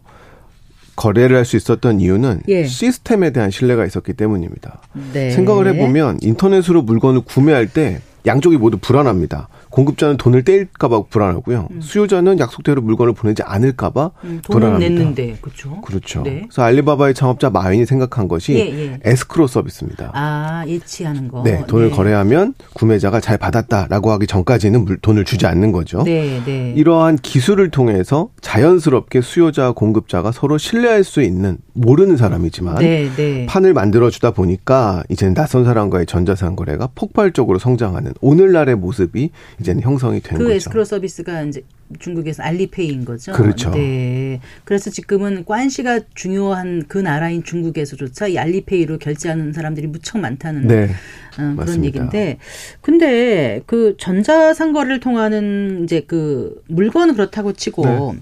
거래를 할 수 있었던 이유는 예. 시스템에 대한 신뢰가 있었기 때문입니다. 네. 생각을 해보면 인터넷으로 물건을 구매할 때 양쪽이 모두 불안합니다. 공급자는 돈을 떼일까봐 불안하고요. 음. 수요자는 약속대로 물건을 보내지 않을까봐 음, 불안합니다. 냈는데 그렇죠. 그렇죠. 네. 그래서 알리바바의 창업자 마윈이 생각한 것이 예, 예. 에스크로 서비스입니다. 아 예치하는 거. 네, 돈을 네. 거래하면 구매자가 잘 받았다라고 하기 전까지는 물, 돈을 주지 않는 거죠. 네, 네. 이러한 기술을 통해서 자연스럽게 수요자와 공급자가 서로 신뢰할 수 있는 모르는 사람이지만 네, 네. 판을 만들어 주다 보니까 이제는 낯선 사람과의 전자상거래가 폭발적으로 성장하는 오늘날의 모습이 이제는 형성이 된 그 거죠. 그 에스크로 서비스가 이제 중국에서 알리페이인 거죠. 그렇죠. 네. 그래서 지금은 관시가 중요한 그 나라인 중국에서조차 이 알리페이로 결제하는 사람들이 무척 많다는 네. 어, 그런 얘기인데, 근데 그 전자상거래를 통하는 이제 그 물건은 그렇다고 치고. 네.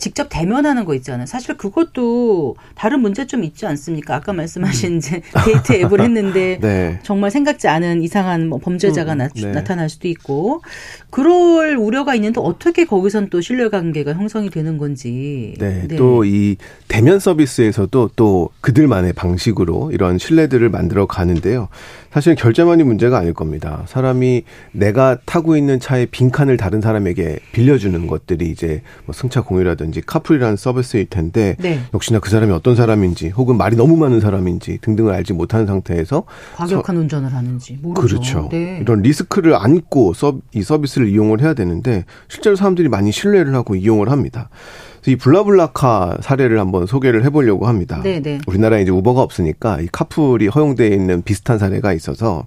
직접 대면하는 거 있잖아요. 사실 그것도 다른 문제점 있지 않습니까? 아까 말씀하신 이제 데이트 앱을 했는데 네. 정말 생각지 않은 이상한 뭐 범죄자가 음, 나, 네. 나타날 수도 있고 그럴 우려가 있는데 어떻게 거기선 또 신뢰관계가 형성이 되는 건지. 네. 네. 또 이 대면 서비스에서도 또 그들만의 방식으로 이런 신뢰들을 만들어 가는데요. 사실 결제만이 문제가 아닐 겁니다. 사람이 내가 타고 있는 차의 빈칸을 다른 사람에게 빌려주는 것들이 이제 뭐 승차 공유라든지 카풀이라는 서비스일 텐데 네. 역시나 그 사람이 어떤 사람인지 혹은 말이 너무 많은 사람인지 등등을 알지 못하는 상태에서 과격한 서, 운전을 하는지 모르죠. 그렇죠. 네. 이런 리스크를 안고 서, 이 서비스를 이용을 해야 되는데 실제로 사람들이 많이 신뢰를 하고 이용을 합니다. 이 블라블라카 사례를 한번 소개를 해보려고 합니다. 네네. 네. 우리나라에 이제 우버가 없으니까 이 카풀이 허용되어 있는 비슷한 사례가 있어서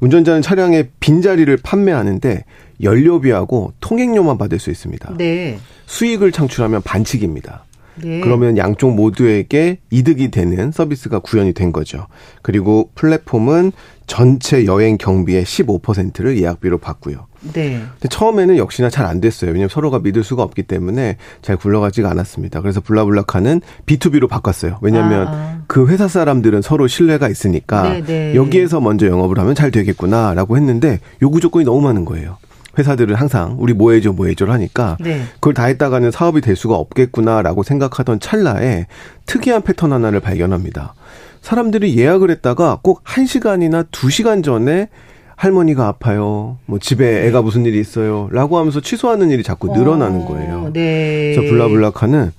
운전자는 차량의 빈자리를 판매하는데 연료비하고 통행료만 받을 수 있습니다. 네. 수익을 창출하면 반칙입니다. 네. 그러면 양쪽 모두에게 이득이 되는 서비스가 구현이 된 거죠. 그리고 플랫폼은 전체 여행 경비의 15%를 예약비로 받고요. 네. 근데 처음에는 역시나 잘 안 됐어요. 왜냐하면 서로가 믿을 수가 없기 때문에 잘 굴러가지가 않았습니다. 그래서 블라블라카는 B2B로 바꿨어요. 왜냐하면 아. 그 회사 사람들은 서로 신뢰가 있으니까 네네. 네. 여기에서 먼저 영업을 하면 잘 되겠구나라고 했는데 요구 조건이 너무 많은 거예요. 회사들은 항상 우리 뭐 해줘 뭐 해줘를 하니까 네. 그걸 다 했다가는 사업이 될 수가 없겠구나라고 생각하던 찰나에 특이한 패턴 하나를 발견합니다. 사람들이 예약을 했다가 꼭 1시간이나 2시간 전에 할머니가 아파요. 뭐 집에 애가 무슨 일이 있어요. 라고 하면서 취소하는 일이 자꾸 늘어나는 어, 거예요. 네. 그래서 블라블라카는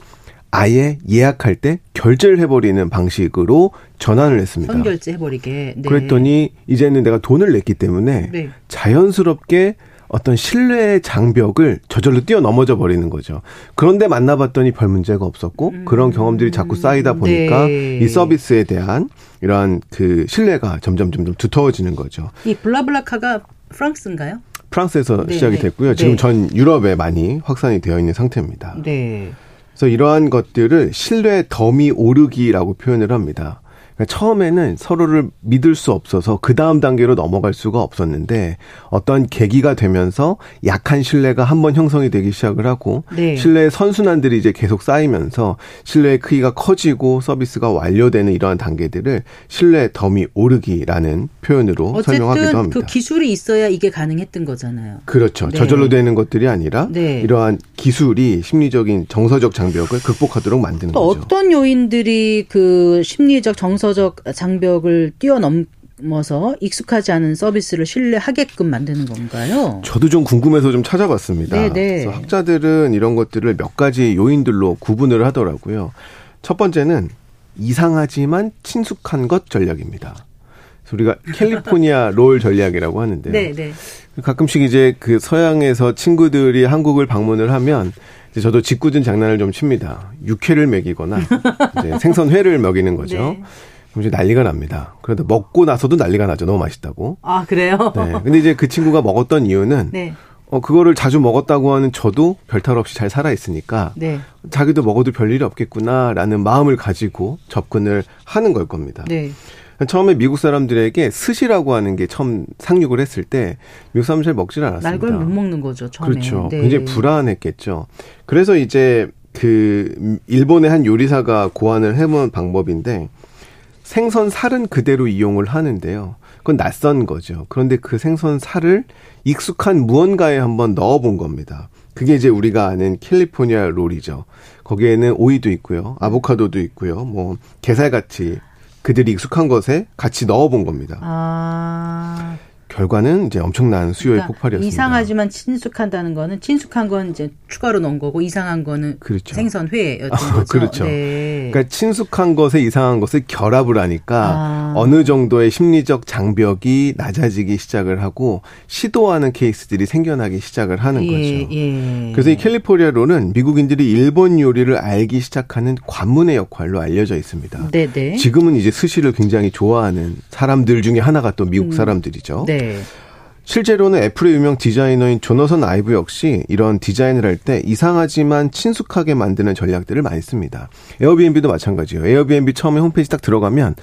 아예 예약할 때 결제를 해버리는 방식으로 전환을 했습니다. 선결제 해버리게. 네. 그랬더니 이제는 내가 돈을 냈기 때문에 네. 자연스럽게 어떤 신뢰의 장벽을 저절로 뛰어넘어져 버리는 거죠. 그런데 만나봤더니 별 문제가 없었고 음. 그런 경험들이 자꾸 쌓이다 보니까 네. 이 서비스에 대한 이러한 그 신뢰가 점점 점점 두터워지는 거죠. 이 블라블라카가 프랑스인가요? 프랑스에서 네. 시작이 됐고요. 지금 네. 전 유럽에 많이 확산이 되어 있는 상태입니다. 네. 그래서 이러한 것들을 신뢰 덤이 오르기라고 표현을 합니다. 그러니까 처음에는 서로를 믿을 수 없어서 그 다음 단계로 넘어갈 수가 없었는데 어떤 계기가 되면서 약한 신뢰가 한번 형성이 되기 시작을 하고 네. 신뢰의 선순환들이 이제 계속 쌓이면서 신뢰의 크기가 커지고 서비스가 완료되는 이러한 단계들을 신뢰 덤이 오르기라는 표현으로 설명하기도 합니다. 그 기술이 있어야 이게 가능했던 거잖아요. 그렇죠. 네. 저절로 되는 것들이 아니라 네. 이러한 기술이 심리적인 정서적 장벽을 극복하도록 만드는 거죠. 어떤 요인들이 그 심리적 정서 정서적 장벽을 뛰어넘어서 익숙하지 않은 서비스를 신뢰하게끔 만드는 건가요? 저도 좀 궁금해서 좀 찾아봤습니다. 네네. 네. 그래서 학자들은 이런 것들을 몇 가지 요인들로 구분을 하더라고요. 첫 번째는 이상하지만 친숙한 것 전략입니다. 우리가 캘리포니아 롤 전략이라고 하는데요. 네, 네. 가끔씩 이제 그 서양에서 친구들이 한국을 방문을 하면 저도 짓궂은 장난을 좀 칩니다. 육회를 먹이거나 생선회를 먹이는 거죠. 네. 그럼 이제 난리가 납니다. 그런데 먹고 나서도 난리가 나죠. 너무 맛있다고. 아, 그래요? 네. 근데 이제 그 친구가 먹었던 이유는 네. 어, 그거를 자주 먹었다고 하는 저도 별탈 없이 잘 살아있으니까 네. 자기도 먹어도 별일이 없겠구나라는 마음을 가지고 접근을 하는 걸 겁니다. 네. 처음에 미국 사람들에게 스시라고 하는 게 처음 상륙을 했을 때 미국 사람들 잘 먹질 않았습니다. 날걸 못 먹는 거죠. 처음에. 그렇죠. 네. 굉장히 불안했겠죠. 그래서 이제 그 일본의 한 요리사가 고안을 해본 방법인데 생선 살은 그대로 이용을 하는데요. 그건 낯선 거죠. 그런데 그 생선 살을 익숙한 무언가에 한번 넣어본 겁니다. 그게 이제 우리가 아는 캘리포니아 롤이죠. 거기에는 오이도 있고요. 아보카도도 있고요. 뭐 게살같이 그들이 익숙한 것에 같이 넣어본 겁니다. 아. 결과는 이제 엄청난 수요의 그러니까 폭발이었습니다. 이상하지만 친숙한다는 거는 친숙한 건 이제 추가로 넣은 거고 이상한 거는 그렇죠. 생선 회였던 아, 거죠. 그렇죠. 네. 그러니까 친숙한 것에 이상한 것을 결합을 하니까 아. 어느 정도의 심리적 장벽이 낮아지기 시작을 하고 시도하는 케이스들이 생겨나기 시작을 하는 예, 거죠. 예. 그래서 이 캘리포니아로는 미국인들이 일본 요리를 알기 시작하는 관문의 역할로 알려져 있습니다. 네네. 네. 지금은 이제 스시를 굉장히 좋아하는 사람들 중에 하나가 또 미국 음. 사람들이죠. 네. 실제로는 애플의 유명 디자이너인 조너선 아이브 역시 이런 디자인을 할 때 이상하지만 친숙하게 만드는 전략들을 많이 씁니다. 에어비앤비도 마찬가지예요. 에어비앤비 처음에 홈페이지 딱 들어가면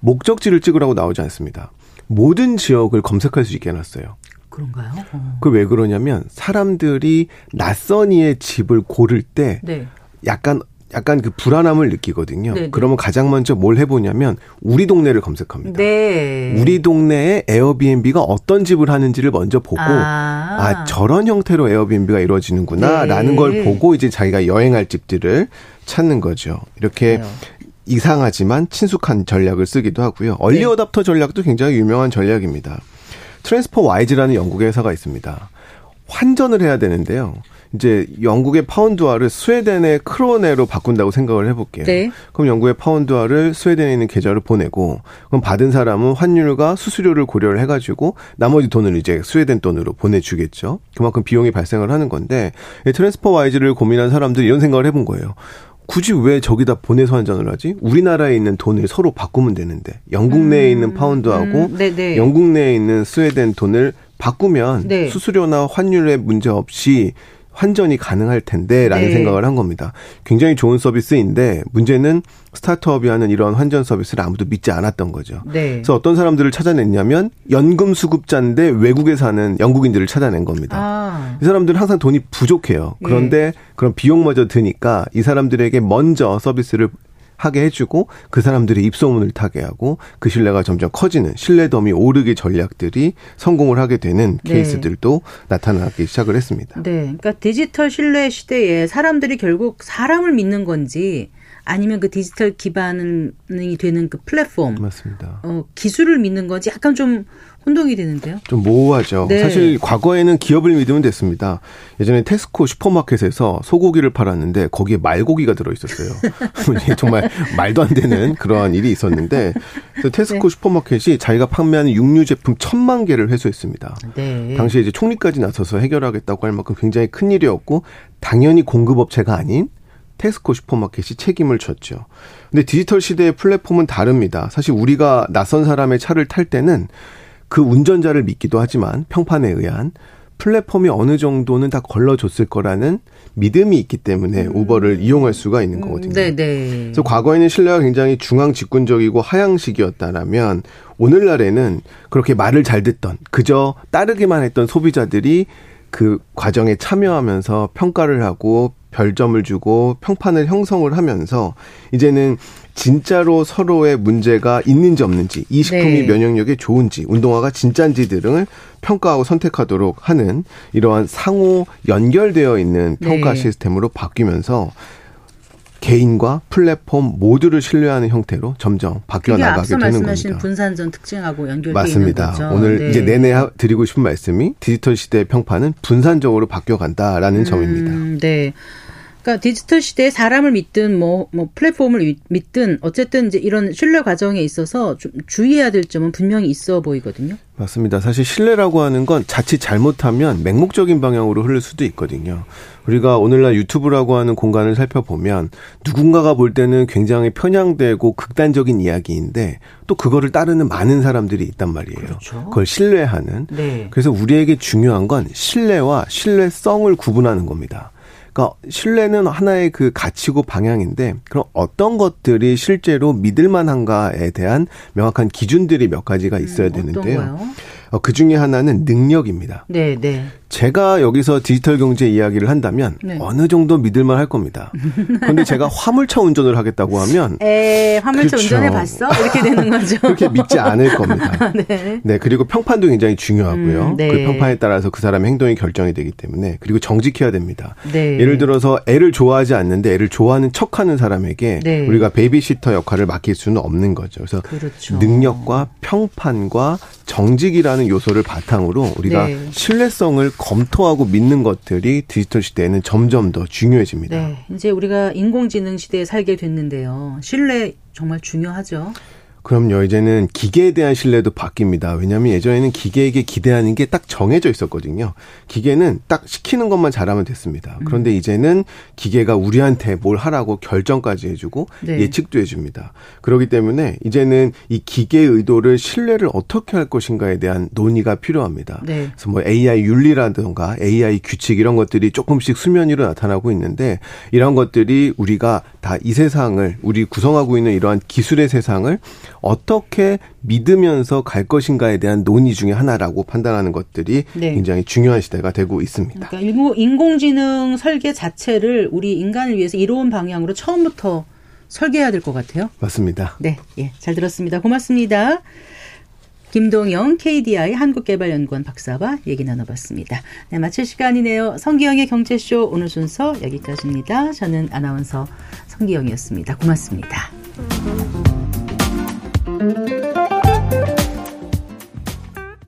목적지를 찍으라고 나오지 않습니다. 모든 지역을 검색할 수 있게 해놨어요. 그런가요? 어. 그왜 그러냐면 사람들이 낯선 이의 집을 고를 때 네. 약간 약간 그 불안함을 느끼거든요. 네네. 그러면 가장 먼저 뭘 해보냐면 우리 동네를 검색합니다. 네. 우리 동네에 에어비앤비가 어떤 집을 하는지를 먼저 보고 아, 아 저런 형태로 에어비앤비가 이루어지는구나라는 네. 걸 보고 이제 자기가 여행할 집들을 찾는 거죠. 이렇게 그래요. 이상하지만 친숙한 전략을 쓰기도 하고요. 얼리 네. 어답터 전략도 굉장히 유명한 전략입니다. TransferWise라는 영국의 회사가 있습니다. 환전을 해야 되는데요. 이제 영국의 파운드화를 스웨덴의 크로네로 바꾼다고 생각을 해볼게요. 네. 그럼 영국의 파운드화를 스웨덴에 있는 계좌로 보내고 그럼 받은 사람은 환율과 수수료를 고려를 해가지고 나머지 돈을 이제 스웨덴 돈으로 보내주겠죠. 그만큼 비용이 발생을 하는 건데 TransferWise를 고민한 사람들이 이런 생각을 해본 거예요. 굳이 왜 저기다 보내서 환전을 하지? 우리나라에 있는 돈을 서로 바꾸면 되는데 영국 내에 있는 음, 파운드하고 음, 영국 내에 있는 스웨덴 돈을 바꾸면 네. 수수료나 환율에 문제 없이 환전이 가능할 텐데라는 네. 생각을 한 겁니다. 굉장히 좋은 서비스인데 문제는 스타트업이 하는 이런 환전 서비스를 아무도 믿지 않았던 거죠. 네. 그래서 어떤 사람들을 찾아냈냐면 연금 수급자인데 외국에 사는 영국인들을 찾아낸 겁니다. 아. 이 사람들은 항상 돈이 부족해요. 그런데 네. 그런 비용마저 드니까 이 사람들에게 먼저 서비스를 하게 해주고 그 사람들이 입소문을 타게 하고 그 신뢰가 점점 커지는 신뢰덤이 오르기 전략들이 성공을 하게 되는 네. 케이스들도 나타나기 시작을 했습니다. 네. 그러니까 디지털 신뢰 시대에 사람들이 결국 사람을 믿는 건지 아니면 그 디지털 기반이 되는 그 플랫폼 맞습니다. 어, 기술을 믿는 건지 약간 좀 혼동이 되는데요. 좀 모호하죠. 네. 사실 과거에는 기업을 믿으면 됐습니다. 예전에 테스코 슈퍼마켓에서 소고기를 팔았는데 거기에 말고기가 들어 있었어요. 정말 말도 안 되는 그러한 일이 있었는데 테스코 네. 슈퍼마켓이 자기가 판매하는 육류 제품 천만 개를 회수했습니다. 네. 당시에 이제 총리까지 나서서 해결하겠다고 할 만큼 굉장히 큰 일이었고 당연히 공급업체가 아닌 테스코 슈퍼마켓이 책임을 졌죠. 근데 디지털 시대의 플랫폼은 다릅니다. 사실 우리가 낯선 사람의 차를 탈 때는 그 운전자를 믿기도 하지만 평판에 의한 플랫폼이 어느 정도는 다 걸러줬을 거라는 믿음이 있기 때문에 음. 우버를 이용할 수가 있는 거거든요. 네, 네. 그래서 과거에는 신뢰가 굉장히 중앙 집권적이고 하향식이었다라면 오늘날에는 그렇게 말을 잘 듣던 그저 따르기만 했던 소비자들이 그 과정에 참여하면서 평가를 하고 별점을 주고 평판을 형성을 하면서 이제는 진짜로 서로의 문제가 있는지 없는지 이 식품이 네. 면역력에 좋은지 운동화가 진짠지 등을 평가하고 선택하도록 하는 이러한 상호 연결되어 있는 평가 네. 시스템으로 바뀌면서 개인과 플랫폼 모두를 신뢰하는 형태로 점점 바뀌어 나가게 되는 겁니다. 말씀하신 분산전 특징하고 연결되어 맞습니다. 있는 거죠. 오늘 네. 이제 내내 드리고 싶은 말씀이 디지털 시대의 평판은 분산적으로 바뀌어 간다라는 음, 점입니다. 네. 그러니까 디지털 시대에 사람을 믿든 뭐, 뭐 플랫폼을 믿든 어쨌든 이제 이런 신뢰 과정에 있어서 좀 주의해야 될 점은 분명히 있어 보이거든요. 맞습니다. 사실 신뢰라고 하는 건 자칫 잘못하면 맹목적인 방향으로 흐를 수도 있거든요. 우리가 오늘날 유튜브라고 하는 공간을 살펴보면 누군가가 볼 때는 굉장히 편향되고 극단적인 이야기인데 또 그거를 따르는 많은 사람들이 있단 말이에요. 그렇죠. 그걸 신뢰하는. 네. 그래서 우리에게 중요한 건 신뢰와 신뢰성을 구분하는 겁니다. 그러니까 신뢰는 하나의 그 가치고 방향인데 그럼 어떤 것들이 실제로 믿을 만한가에 대한 명확한 기준들이 몇 가지가 있어야 음, 되는데요. 어, 그 중에 하나는 능력입니다. 네, 네. 제가 여기서 디지털 경제 이야기를 한다면 네. 어느 정도 믿을만 할 겁니다. 그런데 제가 화물차 운전을 하겠다고 하면 에 화물차 그렇죠. 운전해 봤어? 이렇게 되는 거죠. 그렇게 믿지 않을 겁니다. 네. 네. 그리고 평판도 굉장히 중요하고요. 음, 네. 그 평판에 따라서 그 사람의 행동이 결정이 되기 때문에 그리고 정직해야 됩니다. 네. 예를 들어서 애를 좋아하지 않는데 애를 좋아하는 척하는 사람에게 네. 우리가 베이비시터 역할을 맡길 수는 없는 거죠. 그래서 그렇죠. 능력과 평판과 정직이라는 요소를 바탕으로 우리가 네. 신뢰성을 검토하고 믿는 것들이 디지털 시대에는 점점 더 중요해집니다. 네. 이제 우리가 인공지능 시대에 살게 됐는데요. 신뢰 정말 중요하죠. 그럼요. 이제는 기계에 대한 신뢰도 바뀝니다. 왜냐하면 예전에는 기계에게 기대하는 게 딱 정해져 있었거든요. 기계는 딱 시키는 것만 잘하면 됐습니다. 음. 그런데 이제는 기계가 우리한테 뭘 하라고 결정까지 해주고 네. 예측도 해줍니다. 그렇기 때문에 이제는 이 기계의 의도를 신뢰를 어떻게 할 것인가에 대한 논의가 필요합니다. 네. 그래서 뭐 AI 윤리라든가 AI 규칙 이런 것들이 조금씩 수면 위로 나타나고 있는데 이런 것들이 우리가 다 이 세상을 우리 구성하고 있는 이러한 기술의 세상을 어떻게 믿으면서 갈 것인가에 대한 논의 중의 하나라고 판단하는 것들이 네. 굉장히 중요한 시대가 되고 있습니다. 그러니까 인공지능 설계 자체를 우리 인간을 위해서 이로운 방향으로 처음부터 설계해야 될 것 같아요. 맞습니다. 네, 예, 잘 들었습니다. 고맙습니다. 김동영 KDI 한국개발연구원 박사와 얘기 나눠봤습니다. 네, 마칠 시간이네요. 성기영의 경제쇼 오늘 순서 여기까지입니다. 저는 아나운서 성기영이었습니다. 고맙습니다.